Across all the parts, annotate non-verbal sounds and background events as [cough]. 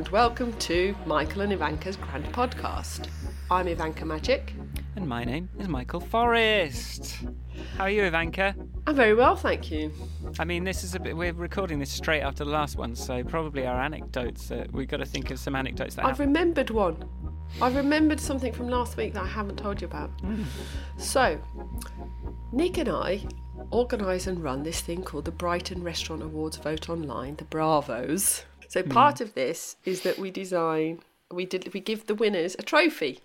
And welcome to Michael and Ivanka's Grand Podcast. I'm Ivanka Magic. And my name is Michael Forrest. How are you, Ivanka? I'm very well, thank you. I mean, this is a bit. We're recording this straight after the last one, so probably our anecdotes. Uh, we've got to think of some anecdotes that I've happened. remembered one. I've remembered something from last week that I haven't told you about. So, Nick and I organise and run this thing called the Brighton Restaurant Awards Vote Online, the Bravos. So part of this is that we design, we did, we give the winners a trophy.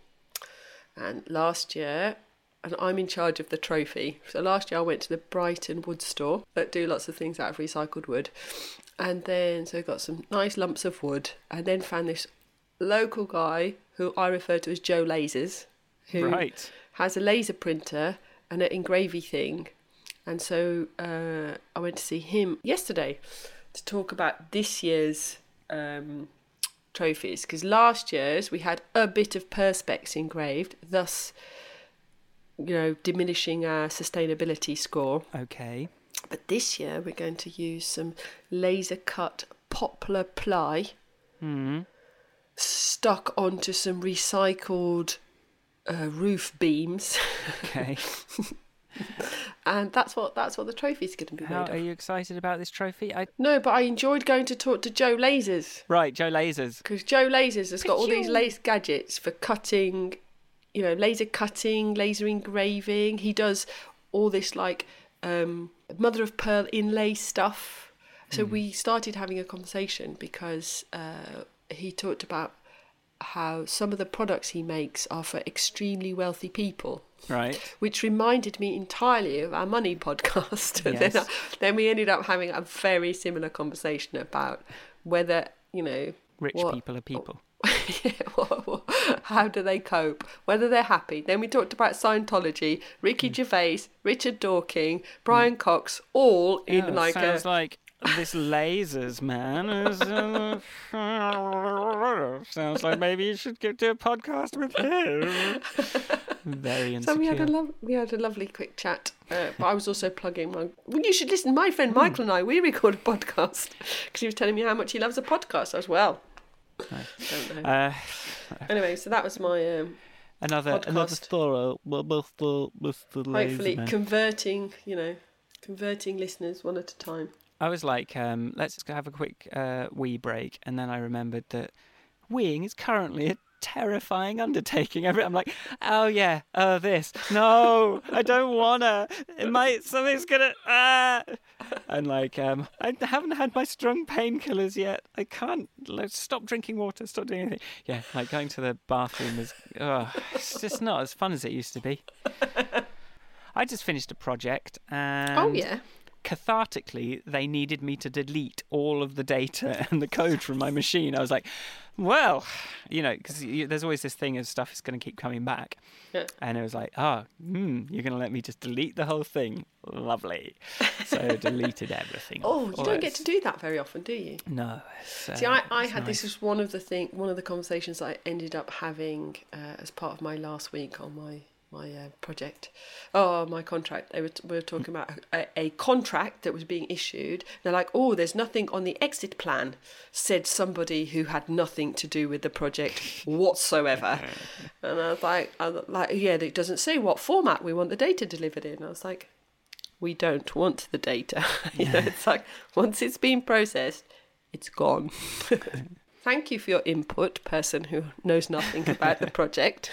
And last year, and I'm in charge of the trophy. So last year I went to the Brighton wood store that do lots of things out of recycled wood. And then so got some nice lumps of wood and then found this local guy who I refer to as Joe Lasers, who Right. has a laser printer and an engravy thing. And so uh, I went to see him yesterday to talk about this year's um, trophies because last year's we had a bit of perspex engraved, thus, you know, diminishing our sustainability score. Okay. But this year we're going to use some laser cut poplar ply Hmm. stuck onto some recycled uh, roof beams, Okay. [laughs] [laughs] and that's what that's what the trophy's going to be How made are you excited about this trophy? I No, but I enjoyed going to talk to Joe Lasers right, Joe Lasers. because Joe Lasers has got all these Phew. laser gadgets for cutting, you know, laser cutting, laser engraving. He does all this like um, mother of pearl inlay stuff. So we started having a conversation because uh, he talked about how some of the products he makes are for extremely wealthy people Right. which reminded me entirely of our money podcast. [laughs] And then, then we ended up having a very similar conversation about whether, you know, Rich what- people are people. [laughs] yeah, what, what, how do they cope? Whether they're happy. Then we talked about Scientology, Ricky Mm. Gervais, Richard Dawkins, Brian Cox, all in Yeah, like a. sounds like this lasers man is. Uh, sounds like maybe you should get to a podcast with him. Very insecure. So we had a lo- we had a lovely quick chat, uh, but I was also plugging my. Well, you should listen. My friend Michael and I we record a podcast because he was telling me how much he loves a podcast as well. Don't know. Uh, Anyway, so that was my um, another another Podcast. thorough, Mr. Mr. hopefully converting, you know, converting listeners one at a time. I was like, um, let's have a quick uh, wee break, and then I remembered that weeing is currently a terrifying undertaking. [laughs] I'm like, oh yeah, oh this, no, I don't wanna. It might something's gonna ah, and like, um, I haven't had my strong painkillers yet. I can't like, stop drinking water, stop doing anything. Yeah, like going to the bathroom is, oh, it's just not as fun as it used to be. I just finished a project, and oh yeah, cathartically they needed me to delete all of the data [laughs] and the code from my machine. I was like, well, you know, because there's always this thing of stuff is going to keep coming back. Yeah. And it was like, oh, mm, you're going to let me just delete the whole thing? Lovely. [laughs] So I deleted everything. Oh, you don't get to do that very often, do you? No. Uh, See, I, I had nice. this was one of the thing, one of the conversations I ended up having uh, as part of my last week on my my uh, project. Oh, my contract. They were, t- we were talking about a, a contract that was being issued. They're like, oh, there's nothing on the exit plan, said somebody who had nothing to do with the project whatsoever. [laughs] and I was like, I was like, yeah, it doesn't say what format we want the data delivered in. I was like, we don't want the data. [laughs] you know, it's like once it's been processed, it's gone. [laughs] Thank you for your input, person who knows nothing about the project,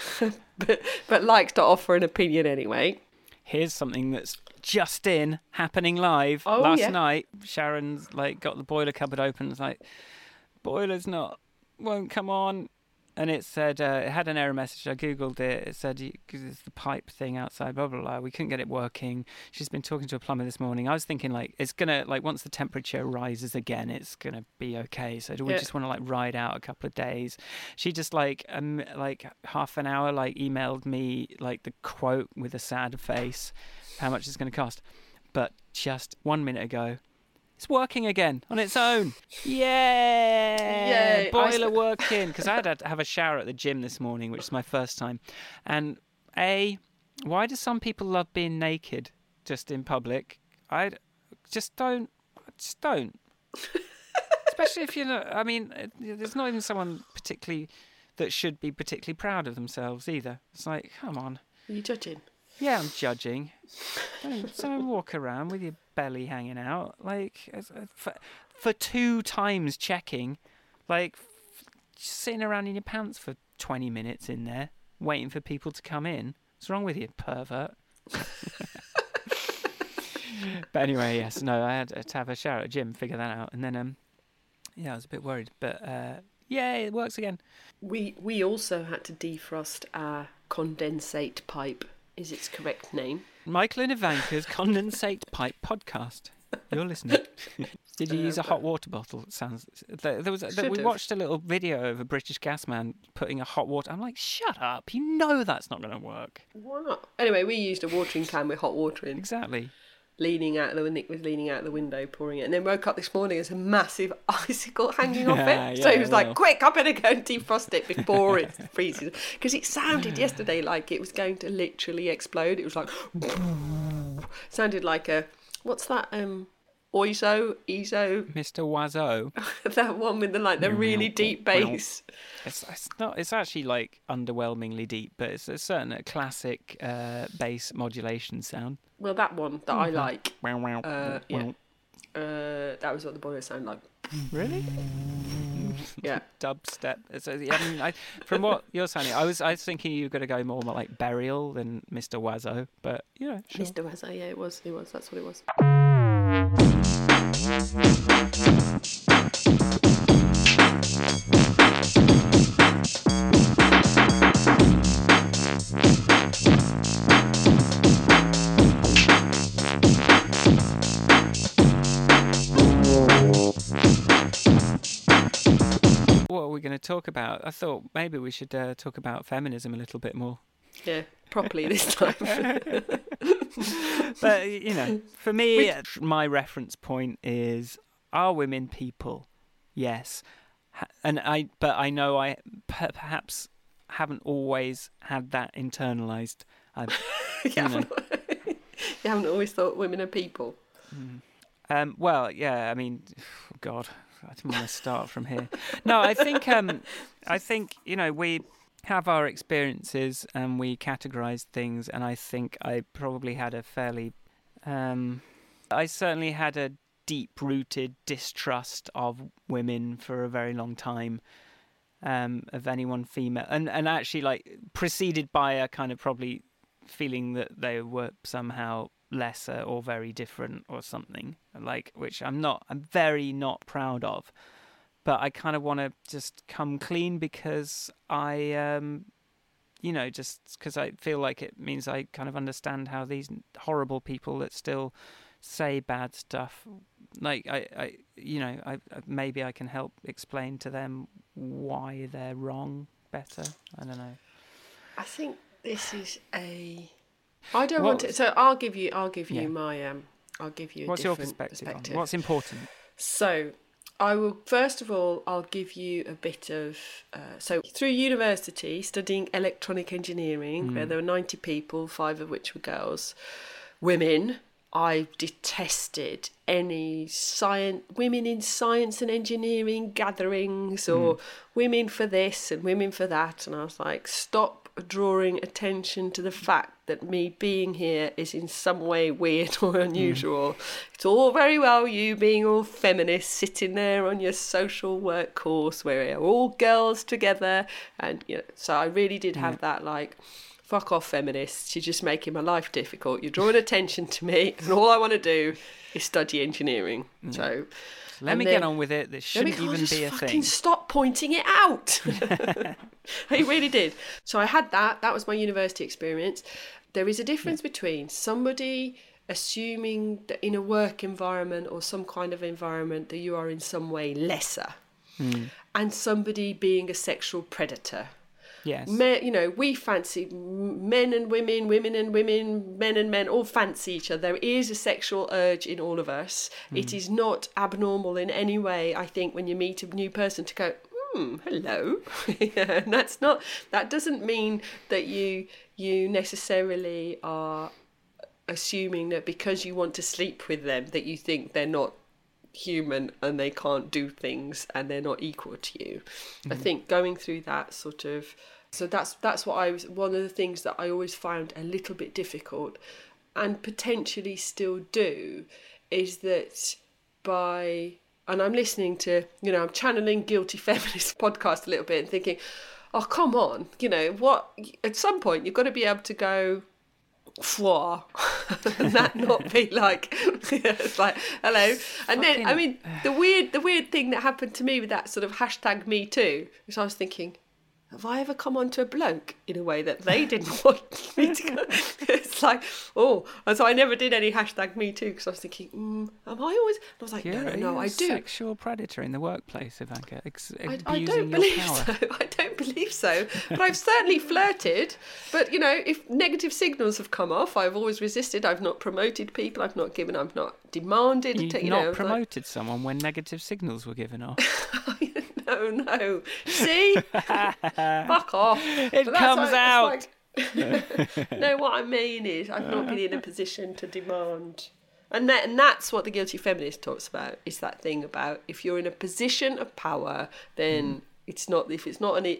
[laughs] but but likes to offer an opinion anyway. Here's something that's just in, happening live. Oh, Last yeah. night, Sharon's like got the boiler cupboard open. It's like, boiler's not, won't come on. And it said, uh, it had an error message. I Googled it. It said, because it's the pipe thing outside, blah, blah, blah. We couldn't get it working. She's been talking to a plumber this morning. I was thinking, like, it's going to, like, once the temperature rises again, it's going to be okay. So do we Yeah. just want to, like, ride out a couple of days? She just, like, um, like, half an hour, like, emailed me, like, the quote with a sad face, how much it's going to cost. But just one minute ago, it's working again on its own. Yeah. Yay, Boiler sp- working. Because I had to have a shower at the gym this morning, which is my first time. And A, why do some people love being naked just in public? I just don't. I Just don't. [laughs] Especially if you're not. I mean, there's not even someone particularly that should be particularly proud of themselves either. It's like, come on. Are you judging? Yeah, I'm judging. Don't, don't walk around with your belly hanging out. Like, uh, for, for two times checking, like, f- sitting around in your pants for 20 minutes in there, waiting for people to come in. What's wrong with you, pervert? [laughs] but anyway, yes, no, I had to have a shower at gym, figure that out. And then, um, yeah, I was a bit worried. But, uh, yeah, it works again. We we also had to defrost our condensate pipe. Is its correct name? Michael and Ivanka's Condensate Pipe Podcast. You're listening. [laughs] Did you use a hot water bottle? It sounds. There, there was. A, we watched a little video of a British gas man putting a hot water. I'm like, shut up! You know that's not going to work. Why not? Anyway, we used a watering can with hot water in, Exactly. Leaning out the Nick was leaning out the window, pouring it, and then woke up this morning as a massive [laughs] icicle hanging off Yeah, it. so yeah, he was well. like, "Quick, I better go and defrost it before it [laughs] freezes," because it sounded yesterday like it was going to literally explode. It was like, [laughs] sounded like a what's that? Um, Oizo, Ezo, Mr. Oizo. [laughs] that one with the like the really deep bass. It's, it's not. It's actually like underwhelmingly deep, but it's a certain uh, classic uh, bass modulation sound. Well, that one that I like. Wow, wow, Uh, yeah. Uh, that was what the boiler sounded like. Really? [laughs] Yeah. [laughs] Dubstep. Uh, I mean, I, from what you're saying, I was I was thinking you were going to go more like Burial than Mr. Oizo, but you know, sure. Mr. Wazza, yeah, it was. It was. That's what it was. What are we going to talk about? I thought maybe we should uh, talk about feminism a little bit more. Yeah, properly this time. [laughs] But you know, for me, my reference point is: Are women people? Yes, and I. But I know I per- perhaps haven't always had that internalized. I, [laughs] you, you haven't, [laughs] you haven't always thought women are people. Um, well, yeah, I mean, [sighs] God, I didn't want to start from here. No, I think, um, I think you know, we have our experiences and we categorize things, and I think I probably had a fairly, um, I certainly had a deep-rooted distrust of women for a very long time. Um, of anyone female, and and actually like preceded by a kind of probably feeling that they were somehow lesser or very different or something like which I'm not I'm very not proud of but I kind of want to just come clean because I um you know just because I feel like it means I kind of understand how these horrible people that still say bad stuff like I, I you know I, maybe I can help explain to them why they're wrong better I don't know I think this is a. I don't want to. So I'll give you. I'll give you Yeah. my. Um. I'll give you. A what's your perspective, on what's important So, I will first of all, I'll give you a bit of. Uh, so, through university, studying electronic engineering, where there were 90 people, five of which were girls, women, I detested any science, women in science and engineering gatherings or women for this and women for that. And I was like, stop drawing attention to the fact that me being here is in some way weird [laughs] or unusual. It's all very well you being all feminist, sitting there on your social work course where we're all girls together. And, you know, so I really did have that like, fuck off feminists, you're just making my life difficult. You're drawing attention to me, and all I want to do is study engineering. So let and me then- get on with it this shouldn't even just be a fucking thing stop pointing it out. [laughs] [laughs] I really did. So I had that. That was my university experience. There is a difference between somebody assuming that in a work environment or some kind of environment that you are in some way lesser, hmm. and somebody being a sexual predator. Yes Me, you know, we fancy men and women, women and women, men and men, all fancy each other. There is a sexual urge in all of us. It is not abnormal in any way, I think, when you meet a new person to go, hmm, hello. [laughs] yeah, and that's not, that doesn't mean that you, you necessarily are assuming that because you want to sleep with them, that you think they're not human and they can't do things and they're not equal to you. I Mhm. think going through that sort of so that's that's what I was one of the things that I always found a little bit difficult and potentially still do is that by and I'm listening to you know I'm channeling guilty [laughs] feminist podcast a little bit and thinking oh come on you know what at some point you've got to be able to go foie [laughs] and that not be like [laughs] it's like hello? And then I mean the weird the weird thing that happened to me with that sort of hashtag me too is I was thinking have I ever come onto a bloke in a way that they didn't [laughs] want me to go? [laughs] it's like, oh, and so I never did any hashtag me too because I was thinking, mm, am I always? And I was like, You're, no, no, no, a I do. sexual predator in the workplace, Ivanka. Ex- I, I don't believe power. so. [laughs] I don't believe so. But I've certainly flirted. But you know, if negative signals have come off, I've always resisted. I've not promoted people. I've not given. I've not demanded. You've you not know, like- promoted someone when negative signals were given off. No, [laughs] oh, no. See, [laughs] fuck off. It But comes out. like- [laughs] no, what I mean is, I've not been in a position to demand, and that, and that's what the guilty feminist talks about. Is that thing about if you're in a position of power, then mm. it's not. If it's not an,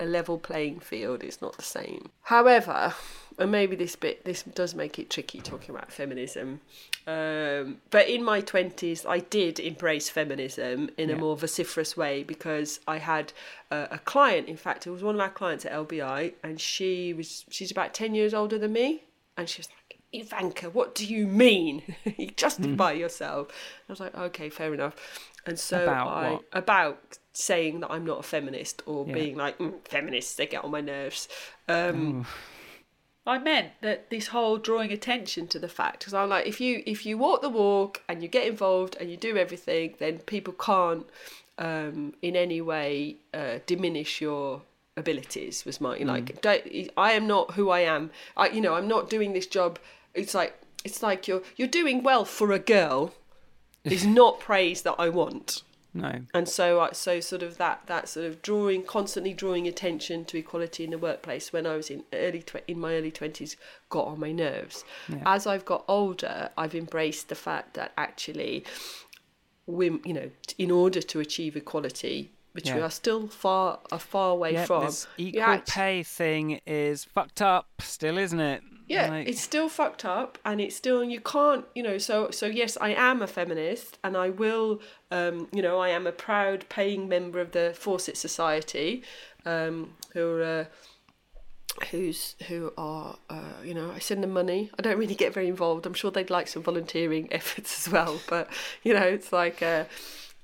a level playing field, it's not the same. However, and maybe this bit this does make it tricky talking about feminism. Um, but in my twenties, I did embrace feminism in a more vociferous way because I had a, a client. In fact, it was one of our clients at LBI, and she was she's about ten years older than me, and she was like, "Ivanka, what do you mean? [laughs] you justify yourself." I was like, "Okay, fair enough." And so About I what? about saying that I'm not a feminist or Yeah. being like mm, feminists, they get on my nerves. Um. I meant that this whole drawing attention to the fact because I'm like if you if you walk the walk and you get involved and you do everything then people can't um, in any way uh, diminish your abilities was my like don't, I am not who I am. I you know I'm not doing this job. It's like it's like you're you're doing well for a girl is [laughs] not praise that I want No. and so I so sort of that that sort of drawing constantly drawing attention to equality in the workplace when I was in early tw- in my early 20s got on my nerves Yeah. as I've got older I've embraced the fact that actually women you know, in order to achieve equality which we are still far a far way Yeah, from this equal act- pay thing is fucked up still, isn't it? Yeah Like- it's still fucked up and it's still you can't you know so so yes i am a feminist and i will um you know i am a proud paying member of the fawcett society um who are uh, who's who are uh, you know I send them money. I don't really get very involved. I'm sure they'd like some volunteering [laughs] efforts as well, but you know it's like uh,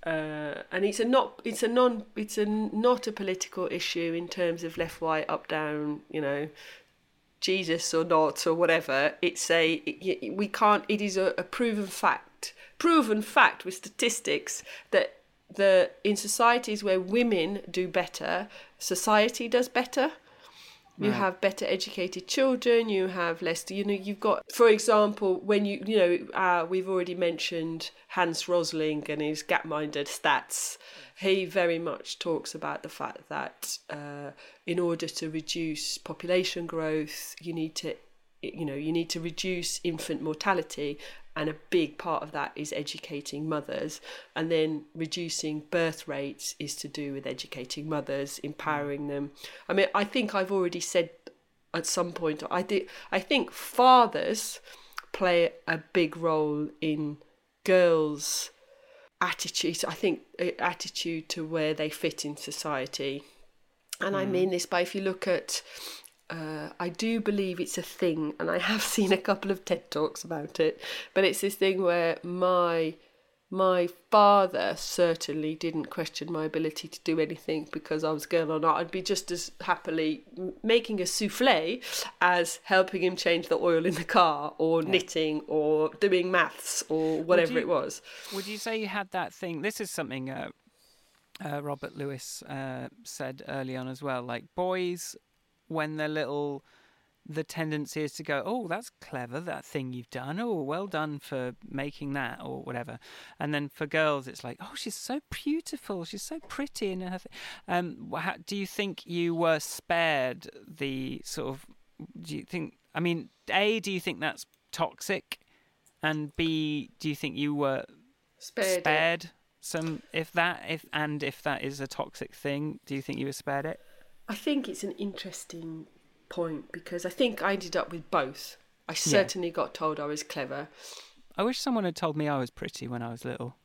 uh, and it's a not it's a non it's a not a political issue in terms of left right up down you know Jesus or not or whatever. It's a we can't. It is a, a proven fact, proven fact with statistics that the in societies where women do better, society does better. You Right. have better educated children. You have less. You know, you've got, for example, when you you know, uh, we've already mentioned Hans Rosling and his Gapminder stats. He very much talks about the fact that uh, in order to reduce population growth, you need to, you know, you need to reduce infant mortality, and a big part of that is educating mothers, and then reducing birth rates is to do with educating mothers, empowering them. I mean, I think I've already said at some point. I think I think fathers play a big role in girls' attitude. I think uh, attitude to where they fit in society, and I mean this by if you look at. Uh, I do believe it's a thing, and I have [laughs] seen a couple of TED talks about it. But it's this thing where my my father certainly didn't question my ability to do anything because I was a girl or not. I'd be just as happily making a souffle as helping him change the oil in the car or knitting or doing maths or whatever you- it was. Would you say you had that thing? This is something uh, uh, Robert Lewis uh, said early on as well. Like boys, when they're little, the tendency is to go, "Oh, that's clever, that thing you've done. Oh, well done for making that, or whatever." And then for girls, it's like, "Oh, she's so beautiful. She's so pretty." And her th-. um, how, do you think you were spared the sort of? Do you think? I mean, a, do you think that's toxic? And B, do you think you were Spared. spared some if that if and if that is a toxic thing, do you think you were spared it? I think it's an interesting point because I think I ended up with both. I certainly got told I was clever. I wish someone had told me I was pretty when I was little.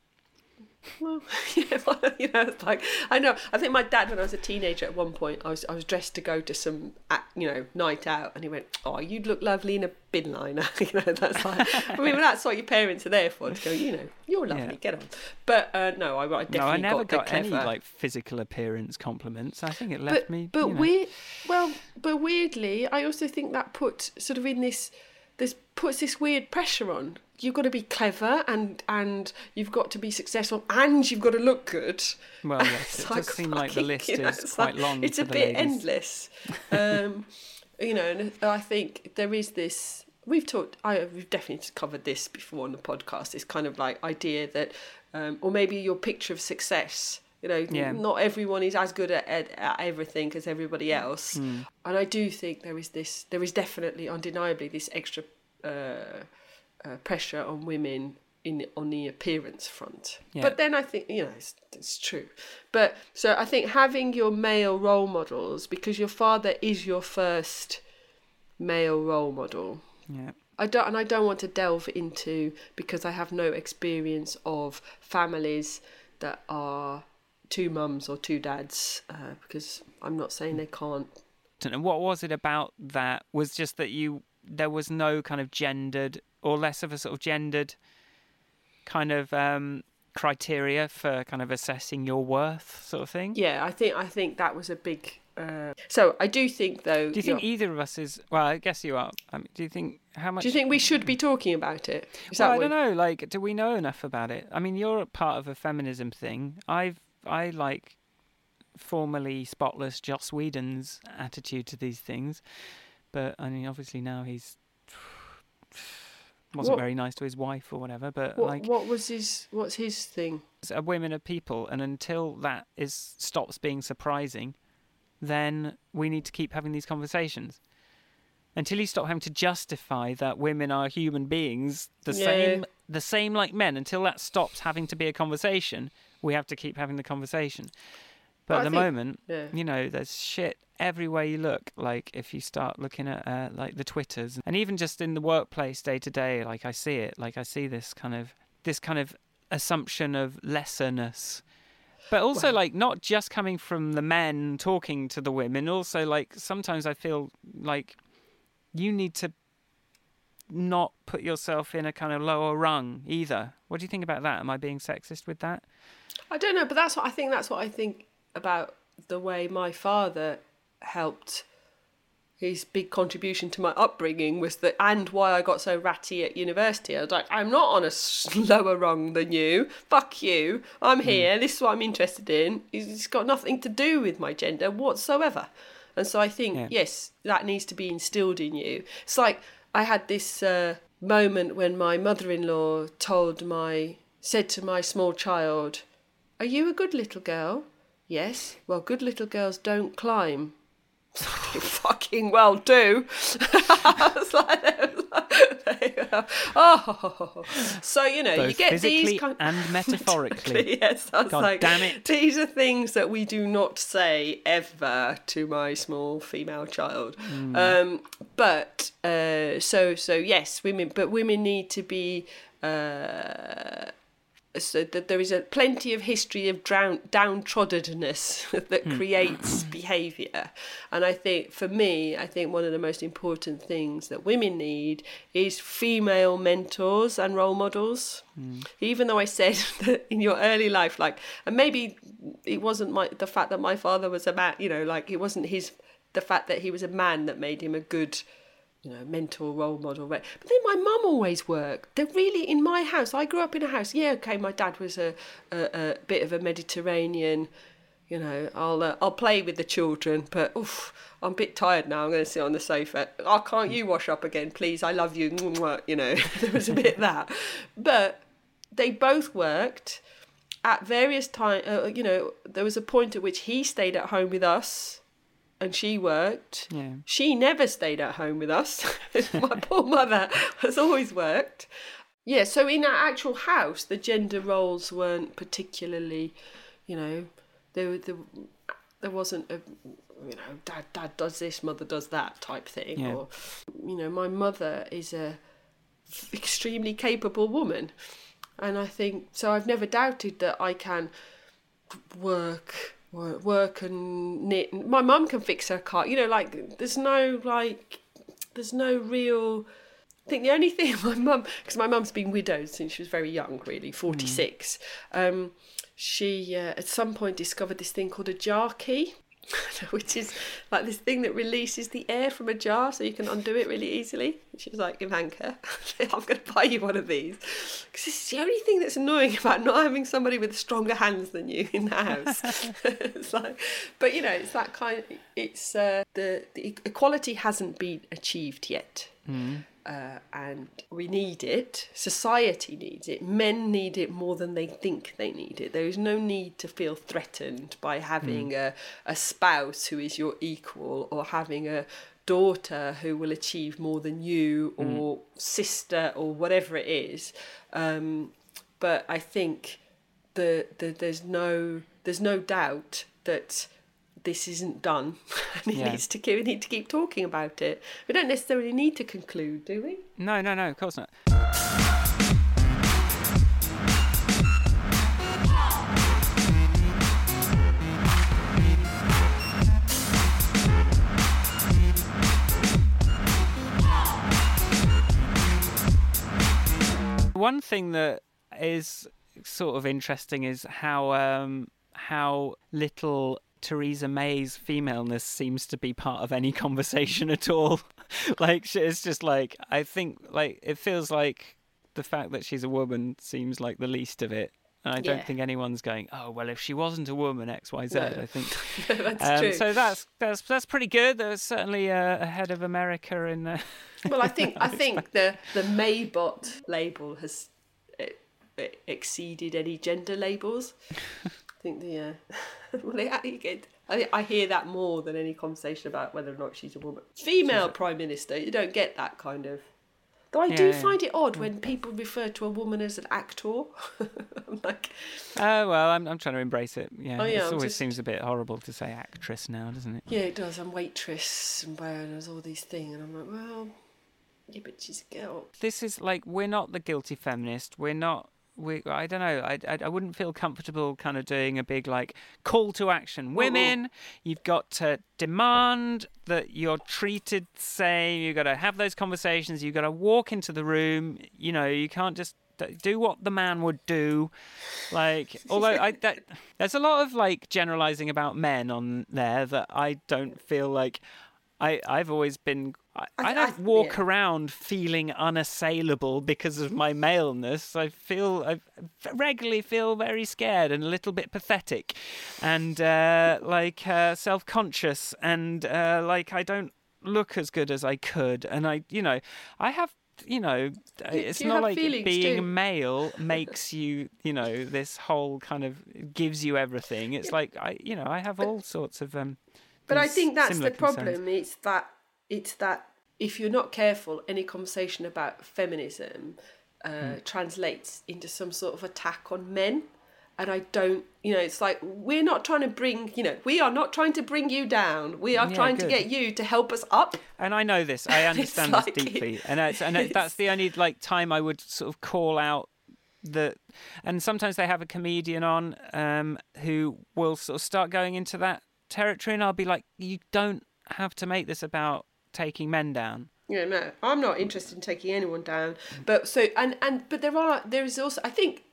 Well, [laughs] yeah, [laughs] you know, it's like I know. I think my dad, when I was a teenager, at one point, I was I was dressed to go to some, you know, night out, and he went, "Oh, you'd look lovely in a bin liner." [laughs] you know, that's like. I mean, that's what your parents are there for to go. You know, you're lovely. Yeah. Get on. But uh, no, I, I definitely no, I never got, got, any like physical appearance compliments. I think it left but me. but you know. weird. Well, but weirdly, I also think that puts sort of in this this puts this weird pressure on. You've got to be clever and and you've got to be successful and you've got to look good. Well, [laughs] yes, It's it does seem like the list you know, is quite like- long. It's a bit ladies. endless. [laughs] Um, you know, and I think there is this. We've talked. I we've definitely covered this before on the podcast. This kind of like idea that, um, or maybe your picture of success. You know, Yeah. not everyone is as good at, at, at everything as everybody else, Hmm. and I do think there is this. There is definitely, undeniably, this extra uh, uh, pressure on women in on the appearance front. Yeah. But then I think you know it's, it's true. But so I think having your male role models because your father is your first male role model. Yeah. I don't, and I don't want to delve into because I have no experience of families that are two mums or two dads. Uh, because I'm not saying they can't. And what was it about that? Was just that you there was no kind of gendered or less of a sort of gendered kind of um, criteria for kind of assessing your worth, sort of thing. Yeah, I think I think that was a big. Uh, so I do think though. Do you think you're- either of us is? Well, I guess you are. I mean, do you think how much? Do you think we should be talking about it? Is well, I what- don't know. Like, do we know enough about it? I mean, you're a part of a feminism thing. I've I like formerly spotless Joss Whedon's attitude to these things, but I mean, obviously now he's wasn't What- very nice to his wife or whatever. But What, like, what was his? What's his thing? women are people, and until that is stops being surprising, then we need to keep having these conversations. Until you stop having to justify that women are human beings, the Yeah. same, the same like men. Until that stops having to be a conversation, we have to keep having the conversation. But Well, at I the think- moment, Yeah. you know, there's shit everywhere you look. Like if you start looking at uh, like the twitters, and even just in the workplace day to day, like I see it. Like I see this kind of this kind of assumption of lesserness. But also, like, not just coming from the men talking to the women. Also, like, sometimes I feel like you need to not put yourself in a kind of lower rung either. What do you think about that? Am I being sexist with that? I don't know, but that's what I think. That's what I think about the way my father helped. His big contribution to my upbringing was that, and why I got so ratty at university. I was like, I'm not on a [laughs] lower rung than you. Fuck you. I'm here. This is what I'm interested in. It's got nothing to do with my gender whatsoever. And so I think, Yeah. yes, that needs to be instilled in you. It's like I had this uh, moment when my mother-in-law told my said to my small child, "Are you a good little girl?" Yes. Well, good little girls don't climb. You [laughs] fucking well do. [laughs] Like, you [laughs] oh, so you know, you get these kind and metaphorically. yes, I was God like, damn it. These are things that we do not say ever to my small female child. Hmm. Um, but uh, so so yes, women, but women need to be. Uh, so that there is a plenty of history of drown, downtroddenness [laughs] that Hmm. creates [clears throat] behaviour, and I think for me, I think one of the most important things that women need is female mentors and role models. Even though I said [laughs] that in your early life, like, and maybe it wasn't my the fact that my father was a man, you know, like it wasn't his the fact that he was a man that made him a good you know, mentor, role model. But then my mum always worked. They're really in my house. I grew up in a house. Yeah, okay, my dad was a, a, a bit of a Mediterranean. You know, I'll uh, I'll play with the children, but oof, I'm a bit tired now. I'm going to sit on the sofa. Oh, can't you wash up again, please? I love you. You know, [laughs] there was a bit that, but they both worked at various times. Uh, you know, there was a point at which he stayed at home with us, and she worked. Yeah. She never stayed at home with us. [laughs] My [laughs] poor mother has always worked. Yeah, so in our actual house, the gender roles weren't particularly, you know, there there, there wasn't a you know dad dad does this, mother does that type thing, Yeah. or you know my mother is a extremely capable woman, and I think so. I've never doubted that I can work work, and knit. My mum can fix her car. You know, like there's no like there's no real. I think the only [laughs] thing my mum, because my mum's been widowed since she was very young, really, 46. Um, she uh, at some point discovered this thing called a jar key, [laughs] which is like this thing that releases the air from a jar so you can undo it really easily. And she was like, Ivanka, [laughs] I'm going to buy you one of these. Because this is the only thing that's annoying about not having somebody with stronger hands than you in the house. [laughs] it's like, but you know, it's that kind it's uh, the, the equality hasn't been achieved yet uh, and we need it. Society needs it. Men need it more than they think they need it. There is no need to feel threatened by having a, a spouse who is your equal or having a daughter who will achieve more than you or sister or whatever it is. Um, but I think the, the there's no there's no doubt that this isn't done [laughs] and it Yeah. needs to keep, we need to keep talking about it we don't necessarily need to conclude do we No, no, no, of course not. One thing that is sort of interesting is how um, how little Theresa May's femaleness seems to be part of any [laughs] conversation at all. [laughs] like it's just like I think like it feels like the fact that she's a woman seems like the least of it. And I don't think anyone's going, oh well, if she wasn't a woman, X, Y, Z. No. I think [laughs] that's um, true so. That's that's that's pretty good. There's certainly uh, ahead of America in. Uh, well i think i think the the maybot label has uh, uh, exceeded any gender labels i think the uh, [laughs] well, you get, I, I hear that more than any conversation about whether or not she's a woman female prime minister you don't get that kind of Though I do Yeah, yeah. find it odd when people refer to a woman as an actor. [laughs] I'm like, Oh well, I'm I'm trying to embrace it. Yeah, Oh, yeah, it always just- seems a bit horrible to say actress now, doesn't it? yeah, it does. I'm waitress and there's all these things, and I'm like, well, yeah, but she's a girl. This is like we're not the guilty feminist. We're not. We I don't know. I, I I wouldn't feel comfortable kind of doing a big like call to action. Women, you've got to demand that you're treated same. You've got to have those conversations. You've got to walk into the room. You know, you can't just do what the man would do. Like, [laughs] although I that there's a lot of like generalizing about men on there that I don't feel like. I I've always been. I, I- don't I- walk yeah. around feeling unassailable because of my maleness. I feel I regularly feel very scared and a little bit pathetic, and uh, like uh, self-conscious, and uh, like I don't look as good as I could, and I you know I have. You know, it's you not like feelings being too. male [laughs] makes you, you know, this whole kind of gives you everything. It's like I, you know, I have all sorts of um. But I think that's the concerns. problem. It's that it's that if you're not careful, any conversation about feminism uh, Hmm. translates into some sort of attack on men. And I don't, you know, it's like we're not trying to bring, you know, we are not trying to bring you down. We are Yeah, trying good. to get you to help us up. And I know this. I [laughs] understand this like- deeply, and it's, and that's the only like time I would sort of call out that. And sometimes they have a comedian on um, who will sort of start going into that territory, and I'll be like, "You don't have to make this about taking men down." Yeah, no, I'm not interested in taking anyone down. But so and and but there are there is also I think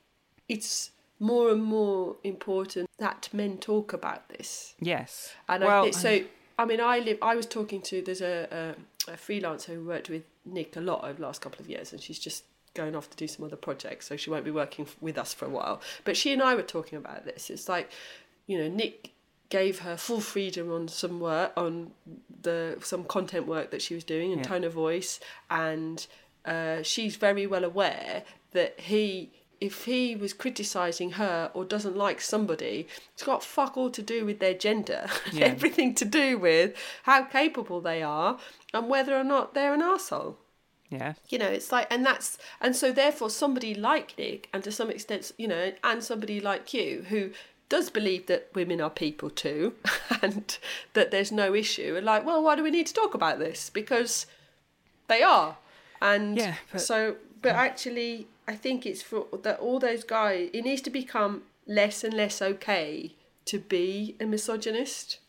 it's more and more important that men talk about this. Yes. And well, think so. I mean, I live. I was talking to there's a, a a freelancer who worked with Nick a lot over the last couple of years, and she's just going off to do some other projects, so she won't be working with us for a while. But she and I were talking about this. It's like, you know, Nick gave her full freedom on some work on the some content work that she was doing and Yeah. tone of voice, and uh, she's very well aware that he. If he was criticising her or doesn't like somebody, it's got fuck all to do with their gender. [laughs] Yeah. Everything to do with how capable they are and whether or not they're an asshole. Yeah. You know, it's like, and that's, and so therefore somebody like Nick, and to some extent, you know, and somebody like you who does believe that women are people too, [laughs] and that there's no issue, and like, well, why do we need to talk about this? Because they are, and Yeah, but- so, but actually, I think it's for that all those guys. It needs to become less and less okay to be a misogynist.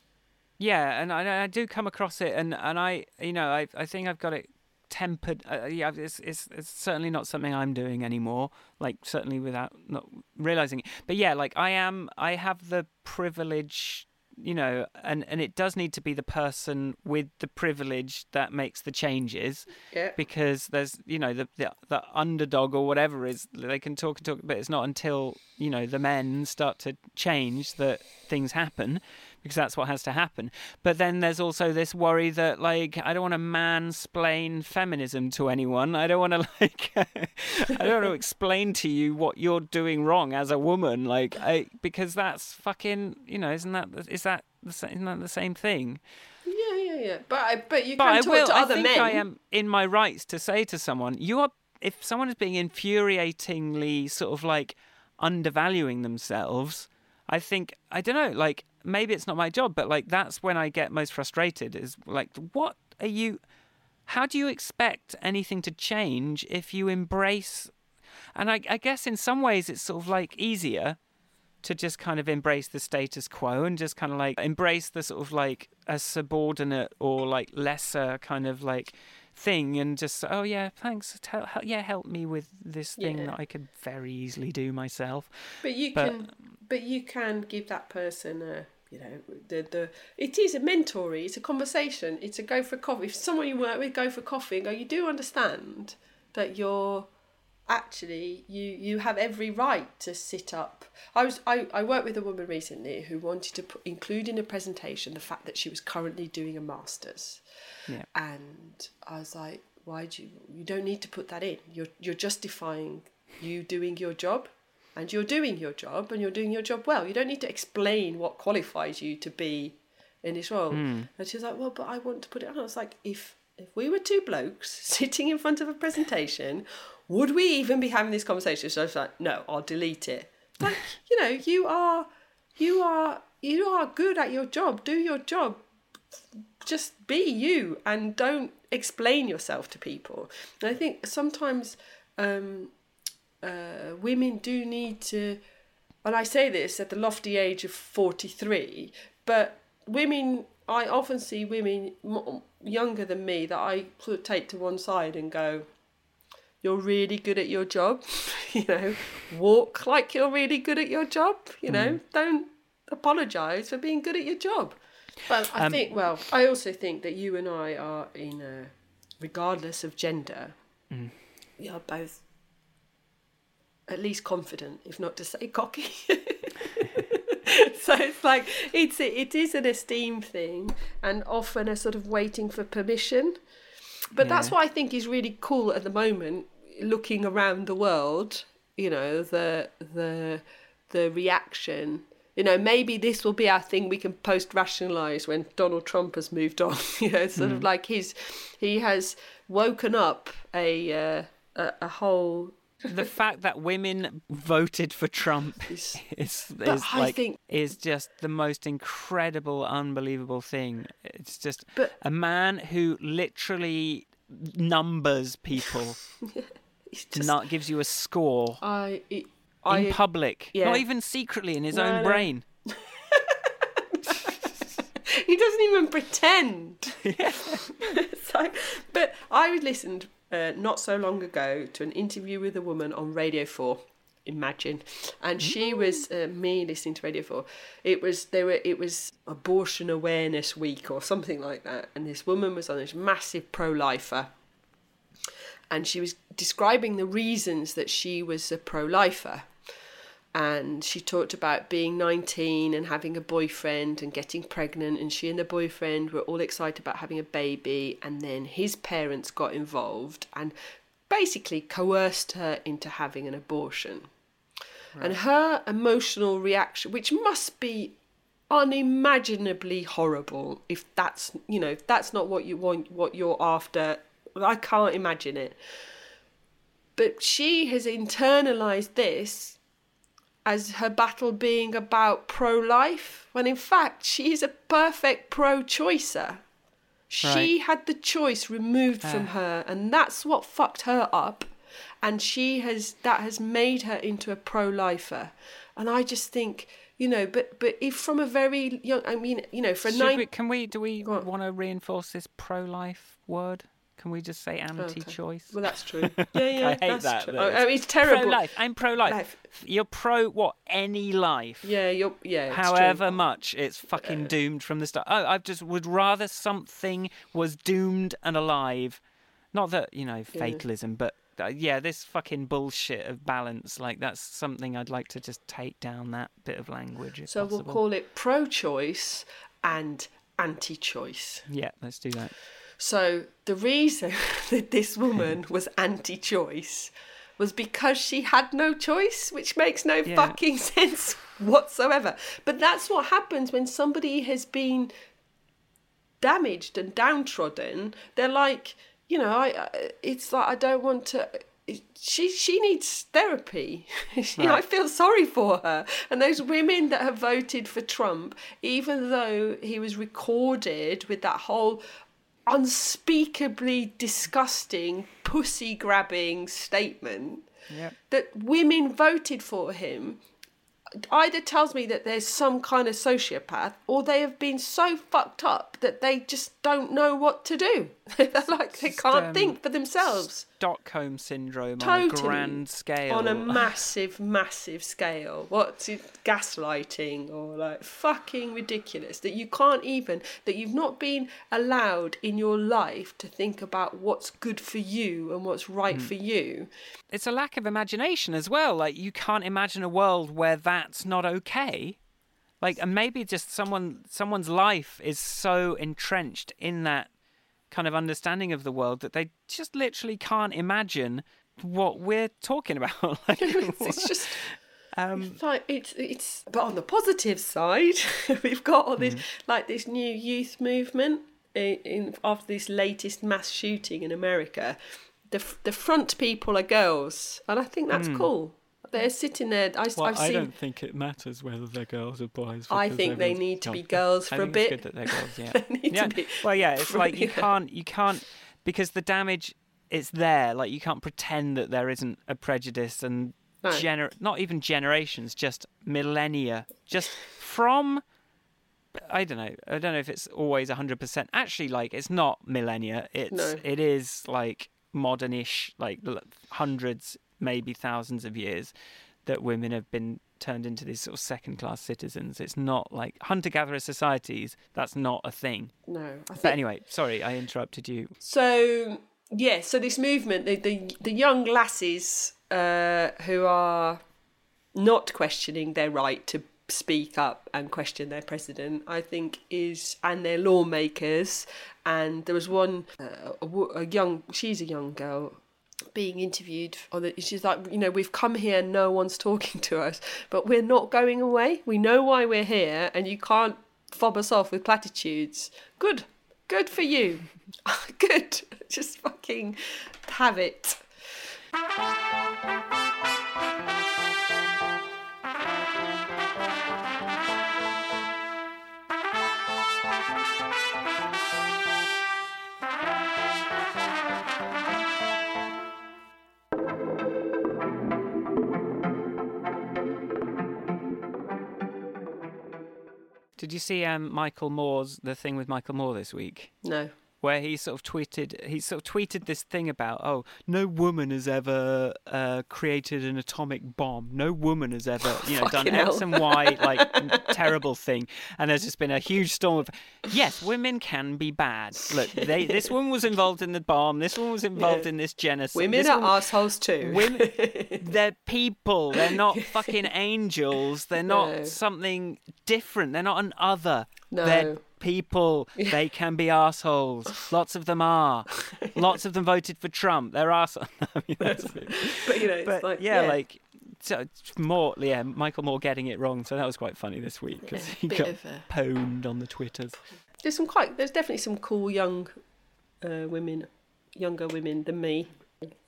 Yeah, and I, I do come across it, and, and I, you know, I, I think I've got it tempered. Uh, yeah, it's, it's it's certainly not something I'm doing anymore. Like certainly without not realizing it. But yeah, like I am. I have the privilege, you know, and and it does need to be the person with the privilege that makes the changes Yeah. because there's you know the, the the underdog or whatever is they can talk and talk but it's not until you know the men start to change that things happen because that's what has to happen but then there's also this worry that like i don't want to mansplain feminism to anyone i don't want to [laughs] like i don't want to explain to you what you're doing wrong as a woman like i because that's fucking you know isn't that is that the sa- isn't that the same thing Yeah, yeah, yeah. But I, but you but can I talk will. to I other think men. I am in my rights to say to someone, "You are." If someone is being infuriatingly sort of like undervaluing themselves, I think I don't know. Like maybe it's not my job, but like that's when I get most frustrated. Is like, what are you? How do you expect anything to change if you embrace? And I, I guess in some ways it's sort of like easier to just kind of embrace the status quo and just kind of like embrace the sort of like a subordinate or like lesser kind of like thing and just oh yeah thanks tell, yeah help me with this thing Yeah. that I could very easily do myself But you But- can, but you can give that person a, you know, the the. It is a mentory. It's a conversation. It's a go for coffee. If someone you work with go for coffee and go, you do understand that you're actually you you have every right to sit up. I was I, I worked with a woman recently who wanted to put, include in a presentation the fact that she was currently doing a masters. yeah And I was like, why do you, you don't need to put that in. You're, you're justifying you doing your job and you're doing your job and you're doing your job well. You don't need to explain what qualifies you to be in this role. Hmm. And she was like, well, but I want to put it on. I was like, if, if we were two blokes [laughs] sitting in front of a presentation, would we even be having this conversation? So I was like, no, I'll delete it. [laughs] Like, you know, you are, you are, you are good at your job. Do your job just be you and don't explain yourself to people. And I think sometimes um, uh, women do need to, and I say this at the lofty age of 43, but women, I often see women younger than me that I sort of take to one side and go, you're really good at your job, [laughs] you know, walk like you're really good at your job, you know, don't apologize for being good at your job. But I Um, think, well, I also think that you and I are in a, regardless of gender, we are both at least confident, if not to say cocky. [laughs] [laughs] so it's like it's it is an esteem thing, and often a sort of waiting for permission. But that's what I think is really cool at the moment, looking around the world. You know the the the reaction. You know, maybe this will be our thing we can post rationalize when Donald Trump has moved on. [laughs] You know, sort of like he's he has woken up a uh, a, a whole the fact that women voted for Trump [laughs] Is- is is like think- is just the most incredible, unbelievable thing. It's just But- a man who literally numbers people, [laughs] just not gives you a score I it, in public, yeah. not even secretly in his No, own brain. [laughs] he doesn't even pretend. like, but I listened uh, not so long ago to an interview with a woman on Radio Four. Imagine, and she was uh, me listening to Radio Four. It was there were it was Abortion Awareness Week or something like that, and this woman was on this massive pro-lifer, and she was describing the reasons that she was a pro-lifer and she talked about being 19 and having a boyfriend and getting pregnant and she and the boyfriend were all excited about having a baby and then his parents got involved and basically coerced her into having an abortion and her emotional reaction which must be unimaginably horrible if that's you know if that's not what you want what you're after I can't imagine it. But she has internalized this as her battle being about pro life, when in fact she's a perfect pro choicer. She Right. had the choice removed from her, and that's what fucked her up. And she has that has made her into a pro lifer. And I just think, you know, but but if from a very young, I mean, you know, for a Should nine, we, can we? Do we want to reinforce this pro-life word? Can we just say anti-choice? well, that's true. [laughs] [laughs] Yeah, yeah, I hate that's that, true. that Oh, it's it's terrible. Pro-life. I'm pro-life. Life. You're pro what? Any life. Yeah, you're yeah. it's true. However much it's fucking doomed from the start. I, I just would rather something was doomed and alive. Not that, you know, fatalism, but uh, yeah, this fucking bullshit of balance. Like, that's something I'd like to just take down that bit of language. If So possible. we'll call it pro-choice and anti-choice. Yeah, let's do that. So the reason [laughs] that this woman [laughs] was anti-choice was because she had no choice, which makes no Yeah. fucking [laughs] sense whatsoever. But that's what happens when somebody has been damaged and downtrodden. They're like, you know, I. It's like I don't want to. She she needs therapy. She- I feel sorry for her. And those women that have voted for Trump, even though he was recorded with that whole unspeakably disgusting, pussy grabbing statement Yep. that women voted for him either tells me that there's some kind of sociopath or they have been so fucked up that they just don't know what to do. [laughs] They're like they can't um, think for themselves Stockholm syndrome on a grand scale. on a massive, massive scale. What's it, gaslighting or like fucking ridiculous that you can't even that you've not been allowed in your life to think about what's good for you and what's right Hmm. for you. it's a lack of imagination as well. Like you can't imagine a world where that's not okay. Like and maybe just someone someone's life is so entrenched in that kind of understanding of the world that they just literally can't imagine what we're talking about. [laughs] like, [laughs] it's, it's just um, It's like it's it's but on the positive side [laughs] we've got all this like this new youth movement in, in after this latest mass shooting in America. The the front people are girls and I think that's cool they're sitting there I, well, have I seen don't think it matters whether they're girls or boys. I think they need to be comfortable. girls I for a think it's bit. good that they're [laughs] girls. Yeah. They need to yeah. be- Well, yeah. It's like you [laughs] can't, you can't, because the damage, it's there. Like you can't pretend that there isn't a prejudice and No. gener, not even generations, just millennia, just from. I don't know. I don't know if it's always hundred percent. Actually, like it's not millennia. It's No. it is like modernish, like hundreds, maybe thousands of years that women have been turned into these sort of second class citizens. It's not like hunter gatherer societies, that's not a thing. no I But anyway, sorry, I interrupted you. So yeah, so this movement, the the, the young lasses uh, who are not questioning their right to speak up and question their president, I think is and their lawmakers. And there was one, uh, a, a, young, she's a young girl. Being interviewed, on the, she's like, you know, we've come here, no one's talking to us, but we're not going away. We know why we're here, and you can't fob us off with platitudes. Good, good for you. [laughs] Good. [laughs] Just fucking have it. Did you see um, Michael Moore's the thing with Michael Moore this week? No. Where he sort of tweeted he sort of tweeted this thing about oh no woman has ever uh, created an atomic bomb. No woman has ever you know done Fucking x and y like [laughs] terrible thing. And there's just been a huge storm of yes women can be bad. Look they this woman was involved in the bomb. This one was involved Yeah. in this genocide. Women this are one- assholes too. women [laughs] they're people. They're not [laughs] fucking angels. They're not No. something different. They're not an other. No. they're people. [laughs] They can be assholes. Lots of them are. Lots of them voted for trump. They're assholes [laughs] I mean, that's a bit- but you know, it's but like yeah, like so more yeah michael moore getting it wrong. So that was quite funny this week because Yeah, he got a- pwned on the twitters. There's some quite there's definitely some cool young uh, women younger women than me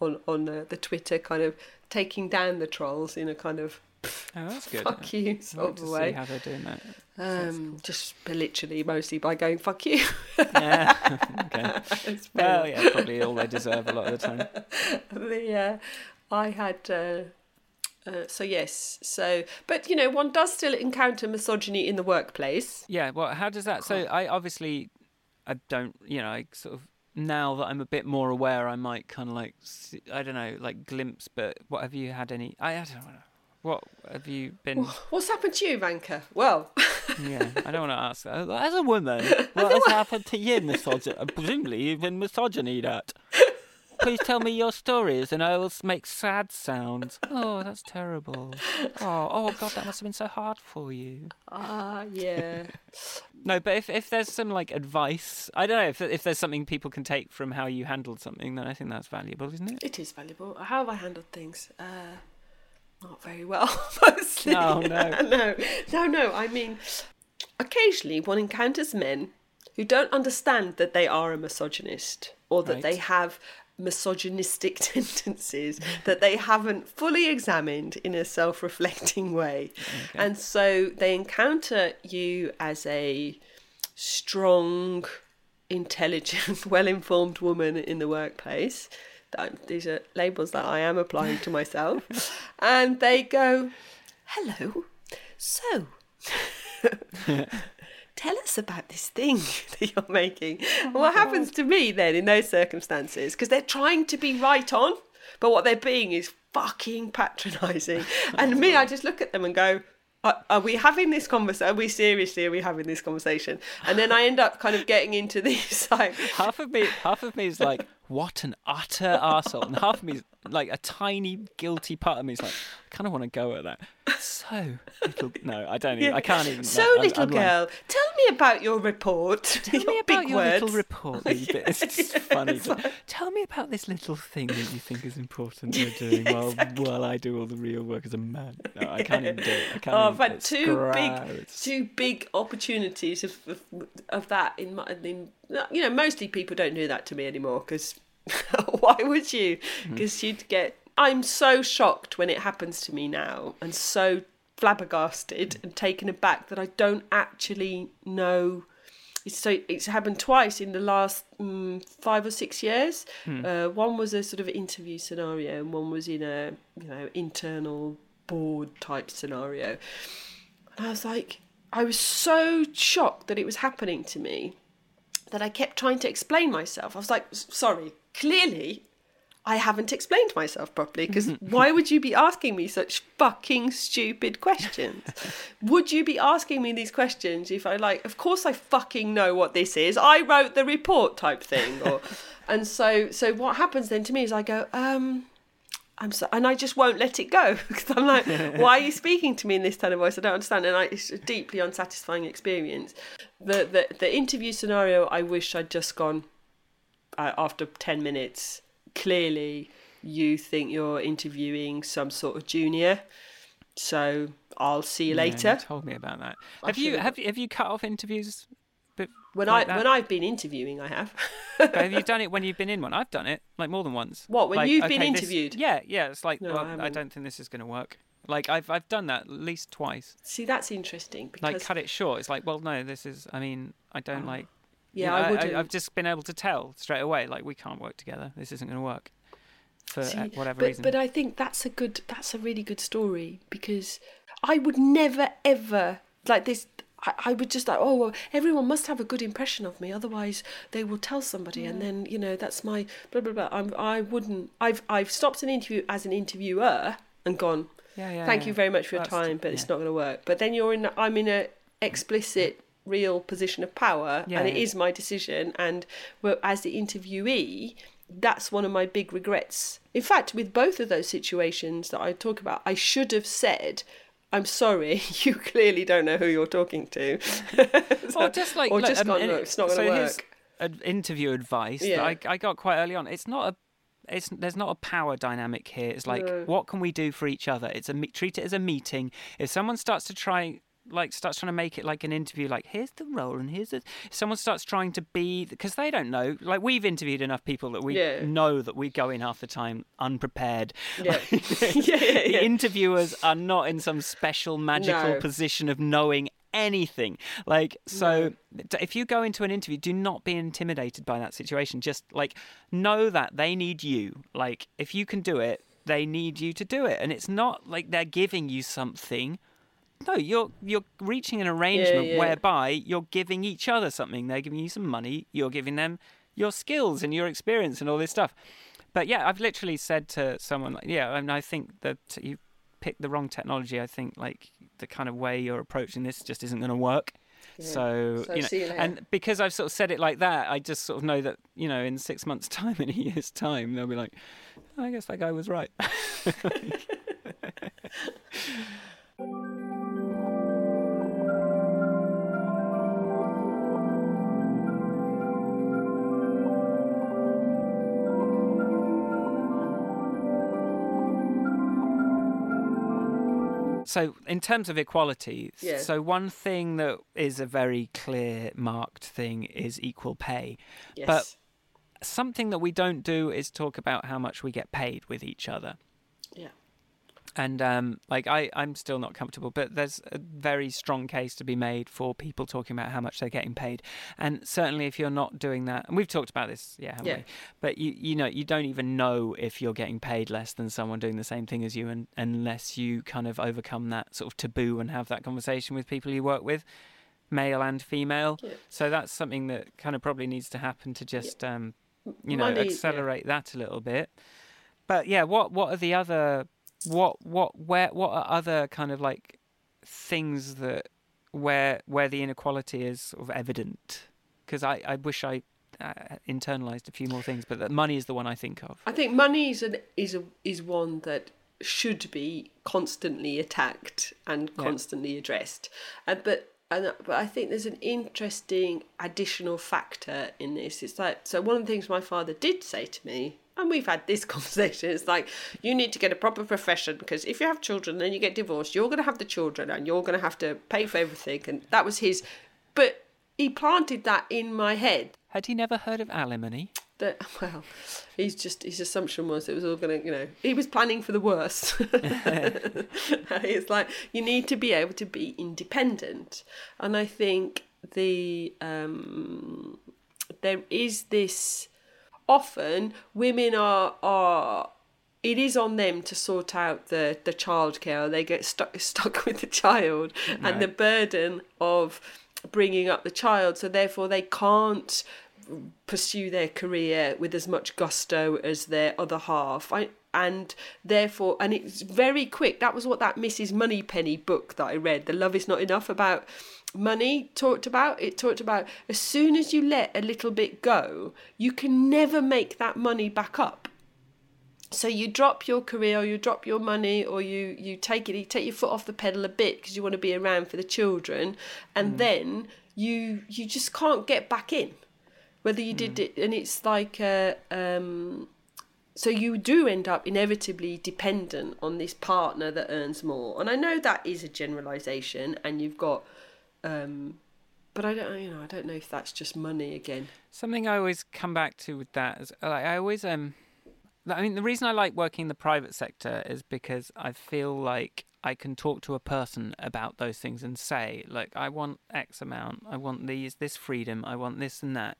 on on uh, the Twitter, kind of taking down the trolls in a kind of Oh, that's good. fuck you sort to of way. how they're doing that. Um, just literally mostly by going fuck you. Yeah. [laughs] okay. [laughs] It's Well, yeah, probably all they deserve a lot of the time. [laughs] the uh, I had uh, uh, so yes so but you know one does still encounter misogyny in the workplace. Yeah. Well, how does that? So I obviously, I don't. You know, I sort of now that I'm a bit more aware, I might kind of like see, I don't know, like glimpse. But what have you had any? I, I don't know. What have you been? What's happened to you, Vanka? Well, [laughs] Yeah, I don't want to ask that. As a woman, what has happened to you, misogyny? Presumably, you've been misogyny that. [laughs] Please tell me your stories, and I will make sad sounds. Oh, that's terrible. Oh, oh God, that must have been so hard for you. ah yeah. [laughs] No, but if, if there's some like advice, I don't know if if there's something people can take from how you handled something, then I think that's valuable, isn't it? It is valuable. How have I handled things? Uh, not very well, [laughs] mostly. Oh, no. [laughs] no, no, no. I mean, occasionally one encounters men who don't understand that they are a misogynist or that Right. they have misogynistic [laughs] tendencies that they haven't fully examined in a self-reflecting way. And so they encounter you as a strong, intelligent, well-informed woman in the workplace. That, these are labels that I am applying to myself. [laughs] and they go, "Hello, so [laughs] tell us about this thing [laughs] that you're making." Oh and what happens to me then in those circumstances? Because they're trying to be right on, but what they're being is fucking patronising. And me, I oh. just look at them and go. Are, are we having this conversation? Are we seriously? Are we having this conversation? And then I end up kind of getting into these like, half of me, half of me is like, what an utter arsehole. and half of me is like a tiny guilty part of me is like, I kind of want to go at that. So little, no, I don't. Even, I can't even. So, no, I'm- little I'm like, girl, tell me about your report. [laughs] Tell your me about your words. little report. that you did. It's just funny. it's to- Tell me about this little thing that you think is important [laughs] you're doing while while I do all the real work as a man. No, I can't even do it. I can't Oh, even, but it's two gross. big, two big opportunities of, of of that in my. In, you know, mostly people don't do that to me anymore because [laughs] why would you? Because you'd get. I'm so shocked when it happens to me now, and so flabbergasted and taken aback that I don't actually know. It's so it's happened twice in the last mm, five or six years. Uh, one was a sort of interview scenario, and one was in a you know internal board type scenario. And I was like, I was so shocked that it was happening to me that I kept trying to explain myself. I was like, sorry, clearly I haven't explained myself properly because [laughs] why would you be asking me such fucking stupid questions? would you be asking me these questions if I like, of course I fucking know what this is. I wrote the report type thing. Or, [laughs] and so, so what happens then to me is I go, um, I'm so, and I just won't let it go [laughs] because I'm like, why are you speaking to me in this tone of voice? I don't understand, and I, it's a deeply unsatisfying experience. The the the interview scenario, I wish I'd just gone uh, after ten minutes. Clearly, you think you're interviewing some sort of junior, so I'll see you Yeah, later. you told me about that. I Have you have have you cut off interviews? When like I that? when I've been interviewing, I have. Have you [laughs] done it when you've been in one? I've done it like more than once. What, when Like, you've been okay, this- interviewed? yeah, yeah. It's like, No, I well, I, haven't. don't think this is going to work. Like I've I've done that at least twice. see, that's interesting because Like cut it short. It's like, well, no, this is. I mean, I don't like. you yeah, know, I wouldn't. I've just been able to tell straight away. Like we can't work together. This isn't going to work. For See, uh, whatever but, reason. But I think that's a good, that's a really good story because I would never ever like this. I, I would just like, oh, well, everyone must have a good impression of me, otherwise they will tell somebody, and then you know that's my blah blah blah. I'm, I wouldn't. I've I've stopped an interview as an interviewer and gone. Yeah, yeah. Thank yeah. you very much for your That's- time, but it's not going to work. But then you're in. I'm in a explicit, real position of power, Yeah, and it yeah. is my decision. And well, as the interviewee, that's one of my big regrets. In fact, with both of those situations that I talk about, I should have said. I'm sorry, [laughs] you clearly don't know who you're talking to. [laughs] Or just like, or look, just um, gone, look, it's not so going to work. an interview advice Yeah. that I, I got quite early on. It's not a it's there's not a power dynamic here. It's like No. what can we do for each other? It's a treat it as a meeting. If someone starts to try like starts trying to make it like an interview, like here's the role and here's the. Someone starts trying to be because they don't know. Like we've interviewed enough people that we Yeah. know that we go in half the time unprepared. Yeah. [laughs] [laughs] yeah, yeah, The interviewers are not in some special magical No. position of knowing anything. Like so if you go into an interview, do not be intimidated by that situation. Just like know that they need you. Like if you can do it, they need you to do it. And it's not like they're giving you something. No, you're you're reaching an arrangement yeah. whereby you're giving each other something. They're giving you some money, you're giving them your skills and your experience and all this stuff. But yeah, I've literally said to someone, like, yeah, and I think that you picked the wrong technology. I think like the kind of way you're approaching this just isn't going to work. Yeah. So, So you know, see you later. and because I've sort of said it like that, I just sort of know that you know, in six months' [laughs] time, in a year's time, they'll be like, oh, I guess that guy was right. [laughs] [laughs] So, in terms of equality, Yeah. so one thing that is a very clear marked thing is equal pay. Yes. But something that we don't do is talk about how much we get paid with each other. Yeah. And um, like I, I'm still not comfortable, but there's a very strong case to be made for people talking about how much they're getting paid. And certainly, if you're not doing that, and we've talked about this, yeah, haven't Yeah. we? But you, you know, you don't even know if you're getting paid less than someone doing the same thing as you, and, unless you kind of overcome that sort of taboo and have that conversation with people you work with, male and female. Yeah. So that's something that kind of probably needs to happen to just, um, you know, Money, yeah. accelerate that a little bit. But yeah, what what are the other what what where what are other kind of like things that where where the inequality is sort of evident? Because I I wish I uh, internalized a few more things, but that money is the one I think of. I think money is an is a is one that should be constantly attacked and Yeah. constantly addressed. Uh, but and, uh, but I think there's an interesting additional factor in this. It's like so one of the things my father did say to me, and we've had this [laughs] conversation. It's like you need to get a proper profession because if you have children, then you get divorced. You're going to have the children, and you're going to have to pay for everything. And that was his. But he planted that in my head Had he never heard of alimony? That [laughs] well he's just his assumption was it was all gonna you know he was planning for the worst [laughs] it's like you need to be able to be independent and i think the um there is this often women are are it is on them to sort out the the childcare. They get stuck stuck [laughs] with the child and the burden of bringing up the child. So therefore, they can't pursue their career with as much gusto as their other half. I, and therefore, and it's very quick. That was what that Mrs. Moneypenny book that I read, The Love Is Not Enough, about money talked about. It talked about as soon as you let a little bit go, you can never make that money back up. So you drop your career, or you drop your money, or you you take it, you take your foot off the pedal a bit because you want to be around for the children, and mm. then you you just can't get back in, whether you did it, and it's like uh, um, so you do end up inevitably dependent on this partner that earns more, and I know that is a generalisation, and you've got, um, but I don't you know I don't know if that's just money again. Something I always come back to with that is like I always um I mean the reason I like working in the private sector is because I feel like I can talk to a person about those things and say like I want X amount, I want these this freedom, I want this and that.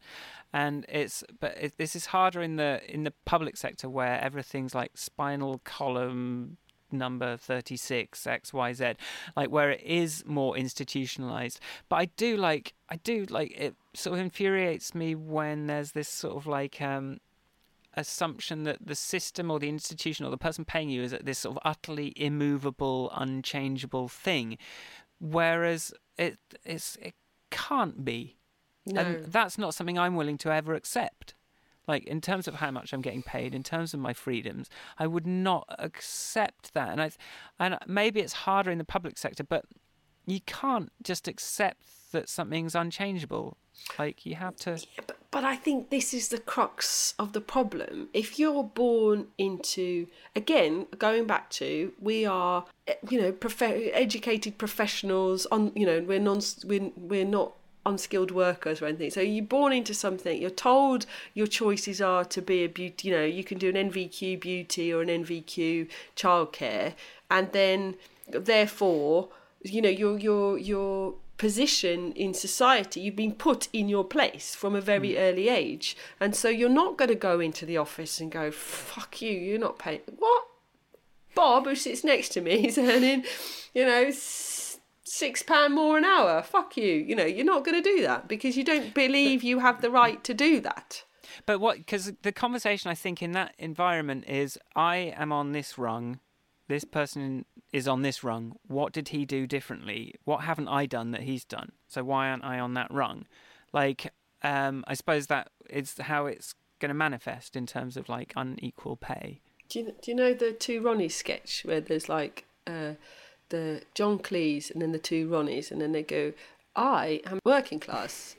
And it's but it, this is harder in the in the public sector where everything's like spinal column number 36 xyz like where it is more institutionalized. But i do like i do like it sort of infuriates me when there's this sort of like um assumption that the system or the institution or the person paying you is at this sort of utterly immovable unchangeable thing. Whereas it it's it can't be. No, and that's not something i'm willing to ever accept. Like in terms of how much i'm getting paid in terms of my freedoms i would not accept that. And i and maybe it's harder in the public sector but you can't just accept that something's unchangeable like you have to Yeah, but but I think this is the crux of the problem. If you're born into, again, going back to, we are, eh, you know, prof- educated professionals. On, you know, we're non, we're, we're not unskilled workers or anything. So you're born into something. You're told your choices are to be a beauty. You know, you can do an NVQ beauty or an NVQ childcare, and then therefore, you know, you're you're your your position in society. You've been put in your place from a very mm. early age. And so you're not going to go into the office and go, fuck you, you're not paying. What? Bob, who sits next to me, [laughs] is earning, you know, six pound more an hour. Fuck you. You know, you're not going to do that because you don't believe you have the right to do that. But what? Because the conversation I think in that environment is, I am on this rung, this person is on this rung. What did he do differently? What haven't I done that he's done? So why aren't I on that rung? Like, um, I suppose that is how it's going to manifest in terms of like unequal pay. Do you, do you know the two Ronnies sketch where there's like uh, the John Cleese and then the two Ronnies, and then they go, I am working class.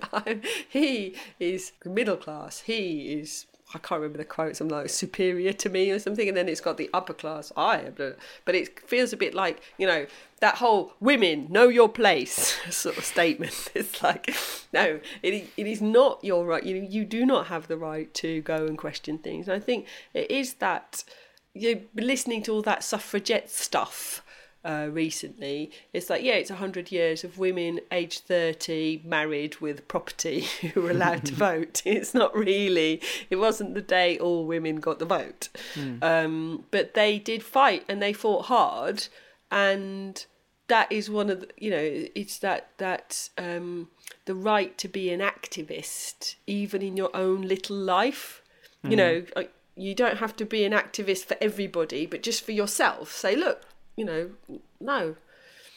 [laughs] he is middle class. He is I can't remember the quote, something like superior to me or something, and then it's got the upper class I, but it feels a bit like you know that whole women know your place [laughs] sort of statement. [laughs] It's like no, it it is not your right. You you do not have the right to go and question things. And I think it is that you're listening to all that suffragette stuff uh, recently. It's like, yeah, it's 100 years of women aged 30 married with property [laughs] who were allowed to [laughs] vote. It's not really, it wasn't the day all women got the vote. Mm. Um, but they did fight and they fought hard. And that is one of the, you know, it's that, that, um, the right to be an activist, even in your own little life. Mm. You hmm. know, you don't have to be an activist for everybody, but just for yourself. Say, look, you know, no.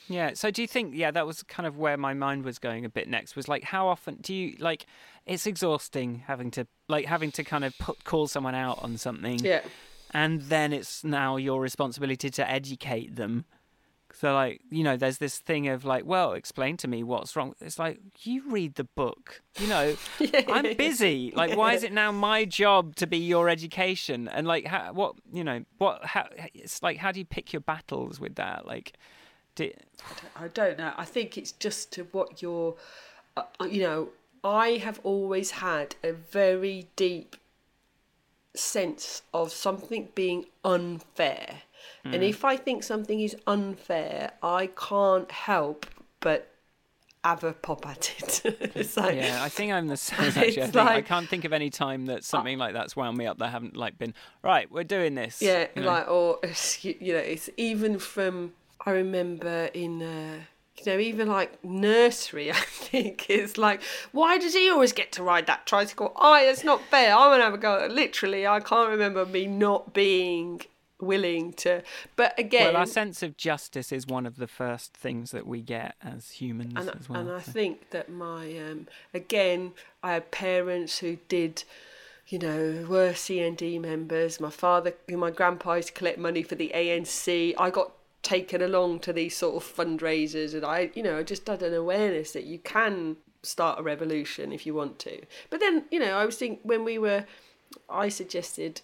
Yeah. So do you think? Yeah, that was kind of where my mind was going a bit next. Was like, how often do you like? It's exhausting having to like having to kind of put, call someone out on something. Yeah. And then it's now your responsibility to educate them so like, you know, there's this thing of like, well, explain to me what's wrong. It's like you read the book. You know, [laughs] yeah. I'm busy. Like, why is it now my job to be your education? And like, how, what, you know, what? How? It's like, how do you pick your battles with that? Like, do, I, don't, know. I think it's just to what you're. Uh, uh, you know, I have always had a very deep sense of something being unfair Mm. And if I think something is unfair, I can't help but have a pop at it. [laughs] so, yeah, I think I'm the [laughs] same. Actually, I, like, I, can't think of any time that something like that's wound me up that I haven't like been right. We're doing this. Yeah, you know? like or [laughs] you know, it's even from I remember in. Uh, you know, even like nursery, I think it's like, why does he always get to ride that tricycle? Oh, it's not fair. I want to have a go. Literally, I can't remember me not being willing to but again well our sense of justice is one of the first things that we get as humans and, as well and i think that my um again i had parents who did you know were cnd members. My father my grandpa used to collect money for the anc i got taken along to these sort of fundraisers and i you know i just had an awareness that you can start a revolution if you want to. But then you know i was thinking when we were i suggested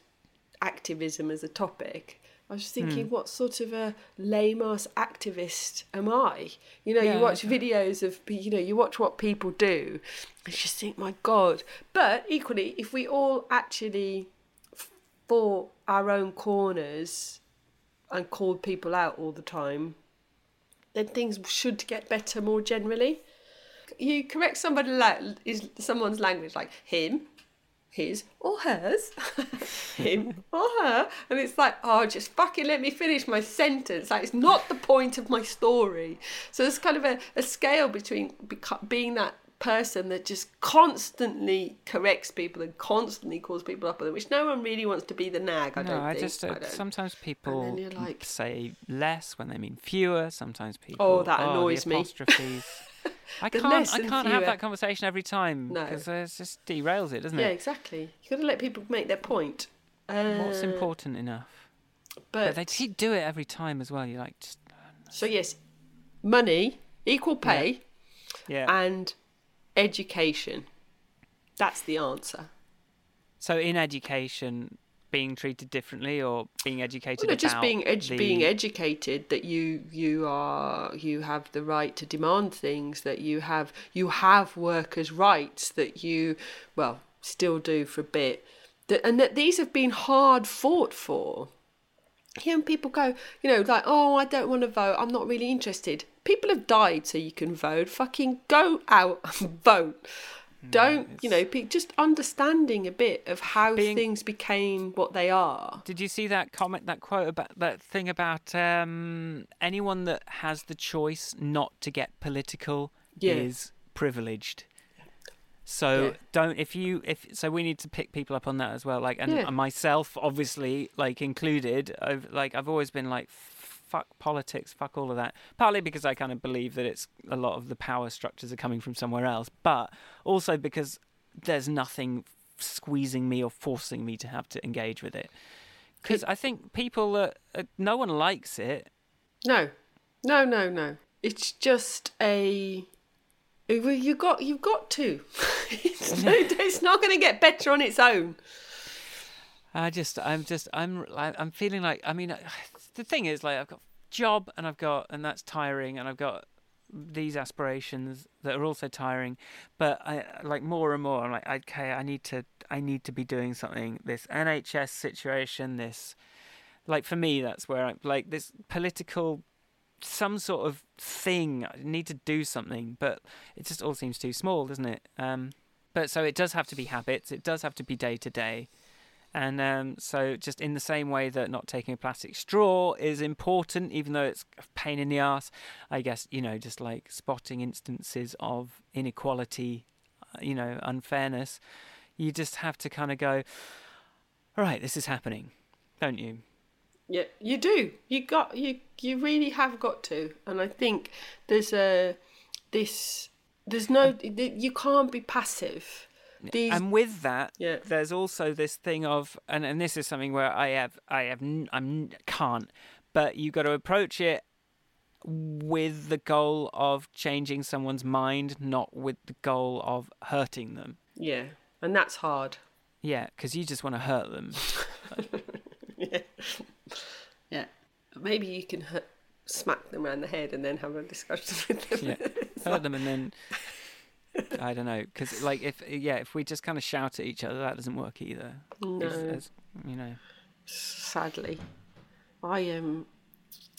activism as a topic, I was thinking, mm. what sort of a lame ass activist am I? You know, yeah, you watch videos of, you know, you watch what people do, and you just think, my God. But equally, if we all actually fought our own corners and called people out all the time, then things should get better more generally. You correct somebody like is someone's language like him, his or hers, [laughs] him or her, and it's like, oh, just fucking let me finish my sentence. Like, it's not the point of my story. So there's kind of a, a scale between being that person that just constantly corrects people and constantly calls people up on them, which no one really wants to be the nag. I no, don't I think. just uh, I sometimes people like, say less when they mean fewer. Sometimes people. Oh, that oh, annoys me. [laughs] [laughs] I can't. I can't have that conversation every time because no. it just derails it, doesn't it? Yeah, exactly. You've got to let people make their point. Uh, What's important enough? But, but they do it every time as well. You're like, just, so yes, money, equal pay, yeah. yeah. and education. That's the answer. So in education, being treated differently or being educated Well, no, just being ed- the- being educated that you you are you have the right to demand things that you have you have workers' rights that you well still do for a bit that and that these have been hard fought for. Hearing people go, you know, like, oh, I don't want to vote. I'm not really interested. People have died so you can vote. Fucking go out and [laughs] vote. Don't you know? pe- Just understanding a bit of how Being- things became what they are. Did you see that comment, that quote about that thing about um, anyone that has the choice not to get political Yeah. is privileged. So Yeah. don't if you if so we need to pick people up on that as well. Like and Yeah. myself obviously like included. I've like I've always been like fuck politics, fuck all of that. Partly because I kind of believe that it's a lot of the power structures are coming from somewhere else, but also because there's nothing squeezing me or forcing me to have to engage with it. Because I think people, uh, uh, no one likes it. No, no, no, no. It's just a. You got you've got to. [laughs] it's, [laughs] it's not going to get better on its own. I just, I'm just, I'm, I'm feeling like, I mean, the thing is, like, I've got job and I've got, and that's tiring, and I've got these aspirations that are also tiring, but I like more and more. I'm like, okay, I need to, I need to be doing something. This NHS situation, this, like, for me, that's where I'm like this political. Some sort of thing. I need to do something, but it just all seems too small, doesn't it? Um, but so it does have to be habits. It does have to be day to day. And um, so, just in the same way that not taking a plastic straw is important, even though it's a pain in the ass, I guess, you know, just like spotting instances of inequality, uh, you know, unfairness, you just have to kind of go, all right, this is happening, don't you? Yeah, you do. You got you. You really have got to. And I think there's a this. There's no. You can't be passive. These. and with that, Yeah. there's also this thing of, and, and this is something where I have, I have, n- I'm can't, but you've got to approach it with the goal of changing someone's mind, not with the goal of hurting them. yeah, and that's hard. Yeah, because you just want to hurt them. [laughs] yeah. Yeah. Maybe you can hurt, smack them around the head and then have a discussion with them. Yeah, [laughs] hurt them, and then I don't know, because like if yeah, if we just kind of shout at each other, that doesn't work either. No. You know. sadly. I um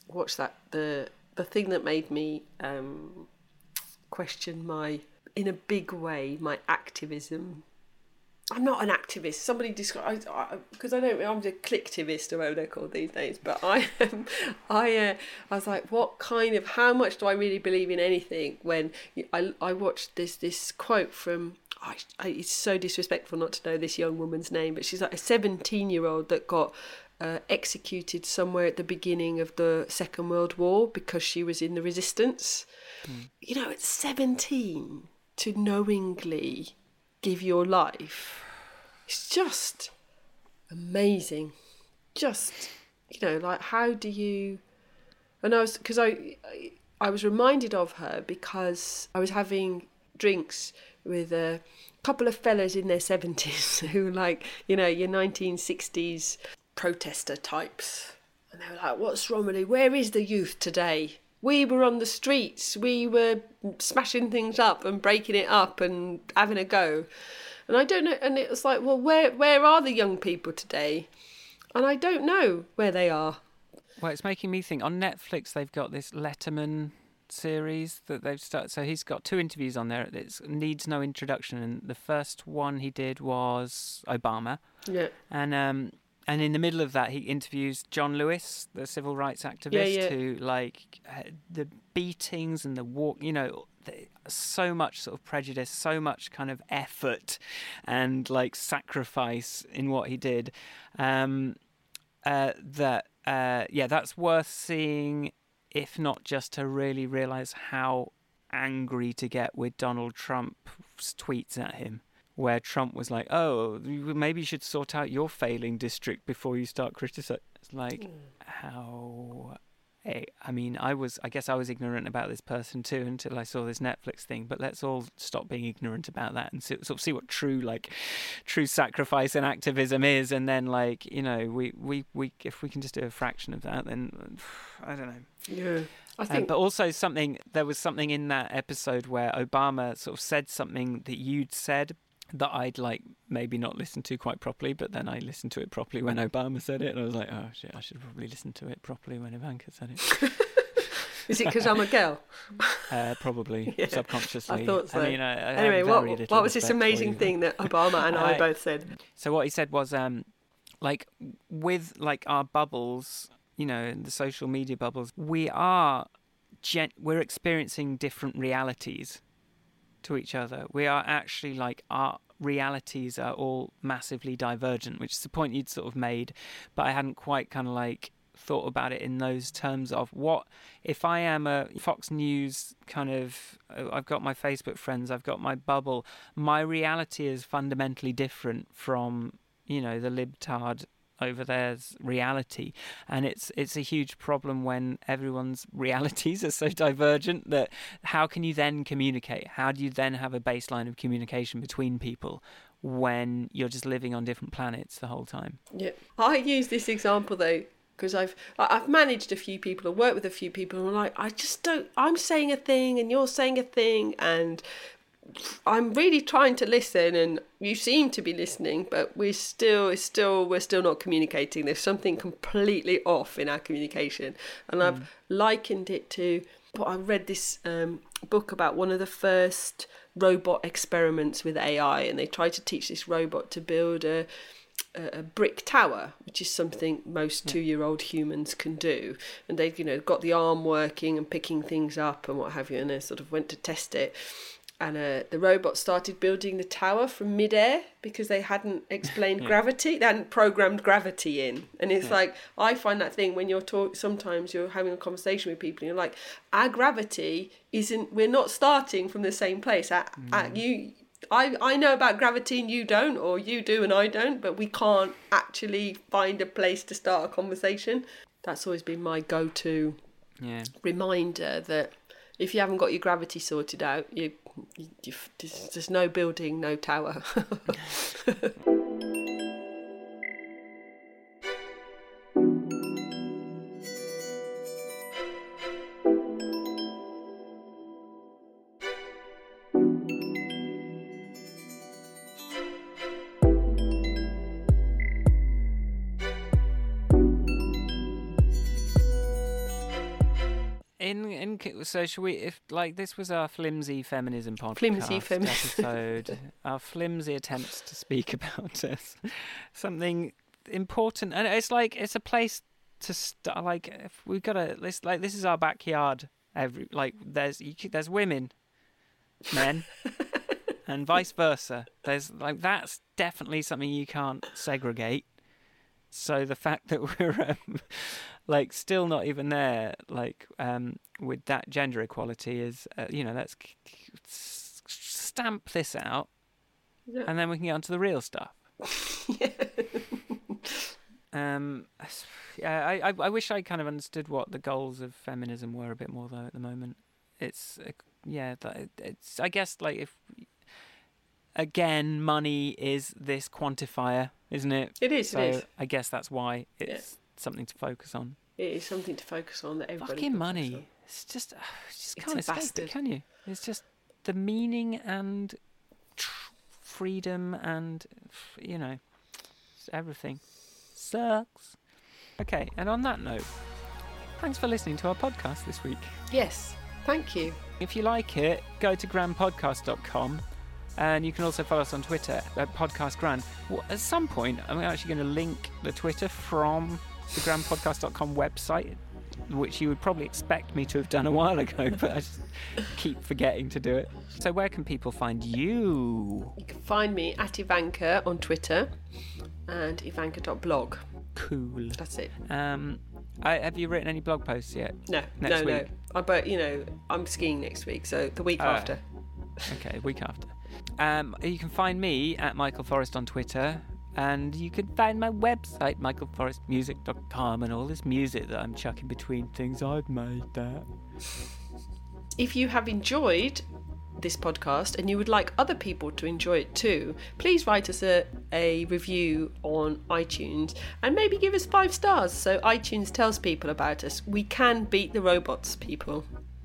watched that the the thing that made me um question my in a big way my activism. I'm not an activist. Somebody described because I, don't. I'm a clicktivist or whatever they're called these days. But I, [laughs] um, I, uh, I was like, what kind of? How much do I really believe in anything? When I, I watched this this quote from I, I, it's so disrespectful not to know this young woman's name, but she's like a 17 year old that got uh, executed somewhere at the beginning of the Second World War because she was in the resistance. You know, at 17 to knowingly give your life, it's just amazing. Just, you know, like how do you. And I was, because I, I, was reminded of her because I was having drinks with a couple of fellas in their 70s [laughs] who like you know your 1960s protester types and they were like what's wrong with you where is the youth today we were on the streets we were smashing things up and breaking it up and having a go and i don't know and it was like well where where are the young people today and i don't know where they are Well, it's making me think. On Netflix, they've got this Letterman series that they've started. So he's got two interviews on there. It needs no introduction. And the first one he did was Obama, yeah and um, and in the middle of that, he interviews John Lewis, the civil rights activist, yeah. who like uh, the beatings and the walk. You know, the, so much sort of prejudice, so much kind of effort, and like sacrifice in what he did. Um, uh, that uh, yeah, that's worth seeing, if not just to really realize how angry to get with Donald Trump's tweets at him, where Trump was like, "Oh, maybe you should sort out your failing district before you start criticizing." It's like how hey, I mean, I was, I guess I was ignorant about this person too until I saw this Netflix thing. But let's all stop being ignorant about that and sort of see what true, like, true sacrifice and activism is. And then, like, you know, we, we, we, if we can just do a fraction of that, then [sighs] I don't know. Yeah. I Um, think but also something there was something in that episode where Obama sort of said something that you'd said that I'd like maybe not listened to quite properly, but then I listened to it properly when Obama said it, and I was like, oh shit, I should probably listen to it properly when Ivanka said it. [laughs] is it because I'm a girl? [laughs] Uh, probably [laughs] Yeah, subconsciously. I thought so. I mean, I, I anyway, what what was this amazing thing that Obama and I I- both said? So what he said was, um, like with like our bubbles, you know, the social media bubbles, we are, gen- we're experiencing different realities to each other. We are actually like our realities are all massively divergent, which is the point you'd sort of made, but I hadn't quite kind of like thought about it in those terms of what if I am a Fox News kind of uh, I've got my Facebook friends, I've got my bubble, my reality is fundamentally different from you know the libtard over there's reality. And it's it's a huge problem when everyone's [laughs] realities are so divergent that how can you then communicate? How do you then have a baseline of communication between people when you're just living on different planets the whole time? Yeah, I use this example though because I've I've managed a few people and worked with a few people, and like, I just don't. I'm saying a thing, and you're saying a thing, and I'm really trying to listen, and you seem to be listening, but we're still, it's still, we're still not communicating. There's something completely off in our communication, and I've likened it to. But I read this um, book about one of the first robot experiments with AI, and they tried to teach this robot to build a a, a brick tower, which is something most two-year-old humans can do. And they, you know, got the arm working and picking things up and what have you, and they sort of went to test it. And uh, the robot started building the tower from midair because they hadn't explained hmm. gravity, they hadn't programmed gravity in. And it's hmm. like I find that thing when you're talk. Sometimes you're having a conversation with people, and you're like, our gravity isn't. We're not starting from the same place. Our, hmm. our- you I, I know about gravity and you don't, or you do and I don't, but we can't actually find a place to start a conversation. That's always been my go to yeah reminder that if you haven't got your gravity sorted out, you there's, no building, no tower. [laughs] in in c- so should we if like this was our flimsy feminism podcast Flimsy feminism. episode our flimsy attempts to speak [laughs] about us something important and it's like it's a place to start like if we've got a, this like this is our backyard every like there's there's women men [laughs] and vice versa there's like that's definitely something you can't segregate so the fact that we're um, like still not even there like um with that gender equality is uh, you know let's c- c- s- stamp this out Yeah. and then we can get on to the real stuff yeah. [laughs] um yeah I, I i wish i kind of understood what the goals of feminism were a bit more though at the moment it's uh, yeah it's i guess like if again money is this quantifier isn't it It is, so it is. i guess that's why it's something to focus on It is something to focus on that everybody fucking money on. it's just uh, just It's can't a escape bastard. it can you it's just the meaning and tr- freedom and you know everything sucks okay and on that note thanks for listening to our podcast this week Yes, thank you. if you like it go to grandpodcast.com and you can also follow us on Twitter at Podcast Grand. Well, at some point, I'm actually going to link the Twitter from the grandpodcast.com website, which you would probably expect me to have done a while ago, [laughs] but I just keep forgetting to do it. So, where can people find you? You can find me at Ivanka on Twitter and ivanka.blog. Cool. That's it. Um, I, have you written any blog posts yet? No, Next no, week. no. I, but, you know, I'm skiing next week, so the week Ah. after. Okay, week after. Um, you can find me at Michael Forrest on Twitter. And you can find my website, michaelforestmusic.com, and all this music that I'm chucking between things. I've made that. If you have enjoyed this podcast and you would like other people to enjoy it too, please write us a, a review on iTunes and maybe give us five stars so iTunes tells people about us. We can beat the robots, people.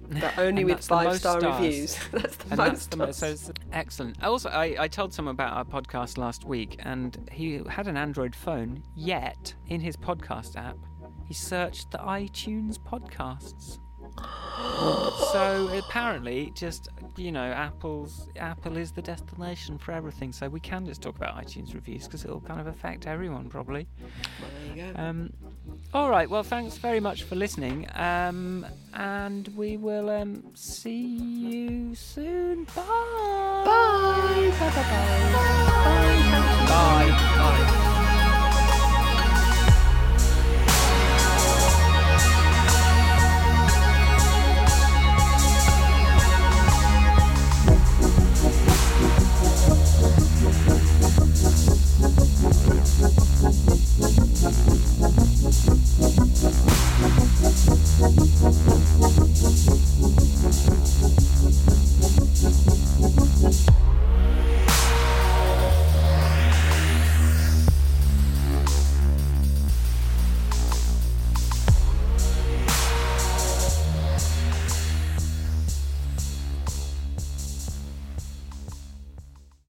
But only with five star stars. reviews. [laughs] that's the and most. That's the so excellent. Also, I, I told someone about our podcast last week, and he had an Android phone. Yet, in his podcast app, he searched the iTunes podcasts [gasps] so apparently, just you know, Apple's Apple is the destination for everything, so we can just talk about iTunes reviews because it'll kind of affect everyone probably. Well, um, all right. Well, thanks very much for listening, um, and we will um, see you soon. Bye. Bye. Bye. Bye. Bye. Bye. Bye. Bye. Bye.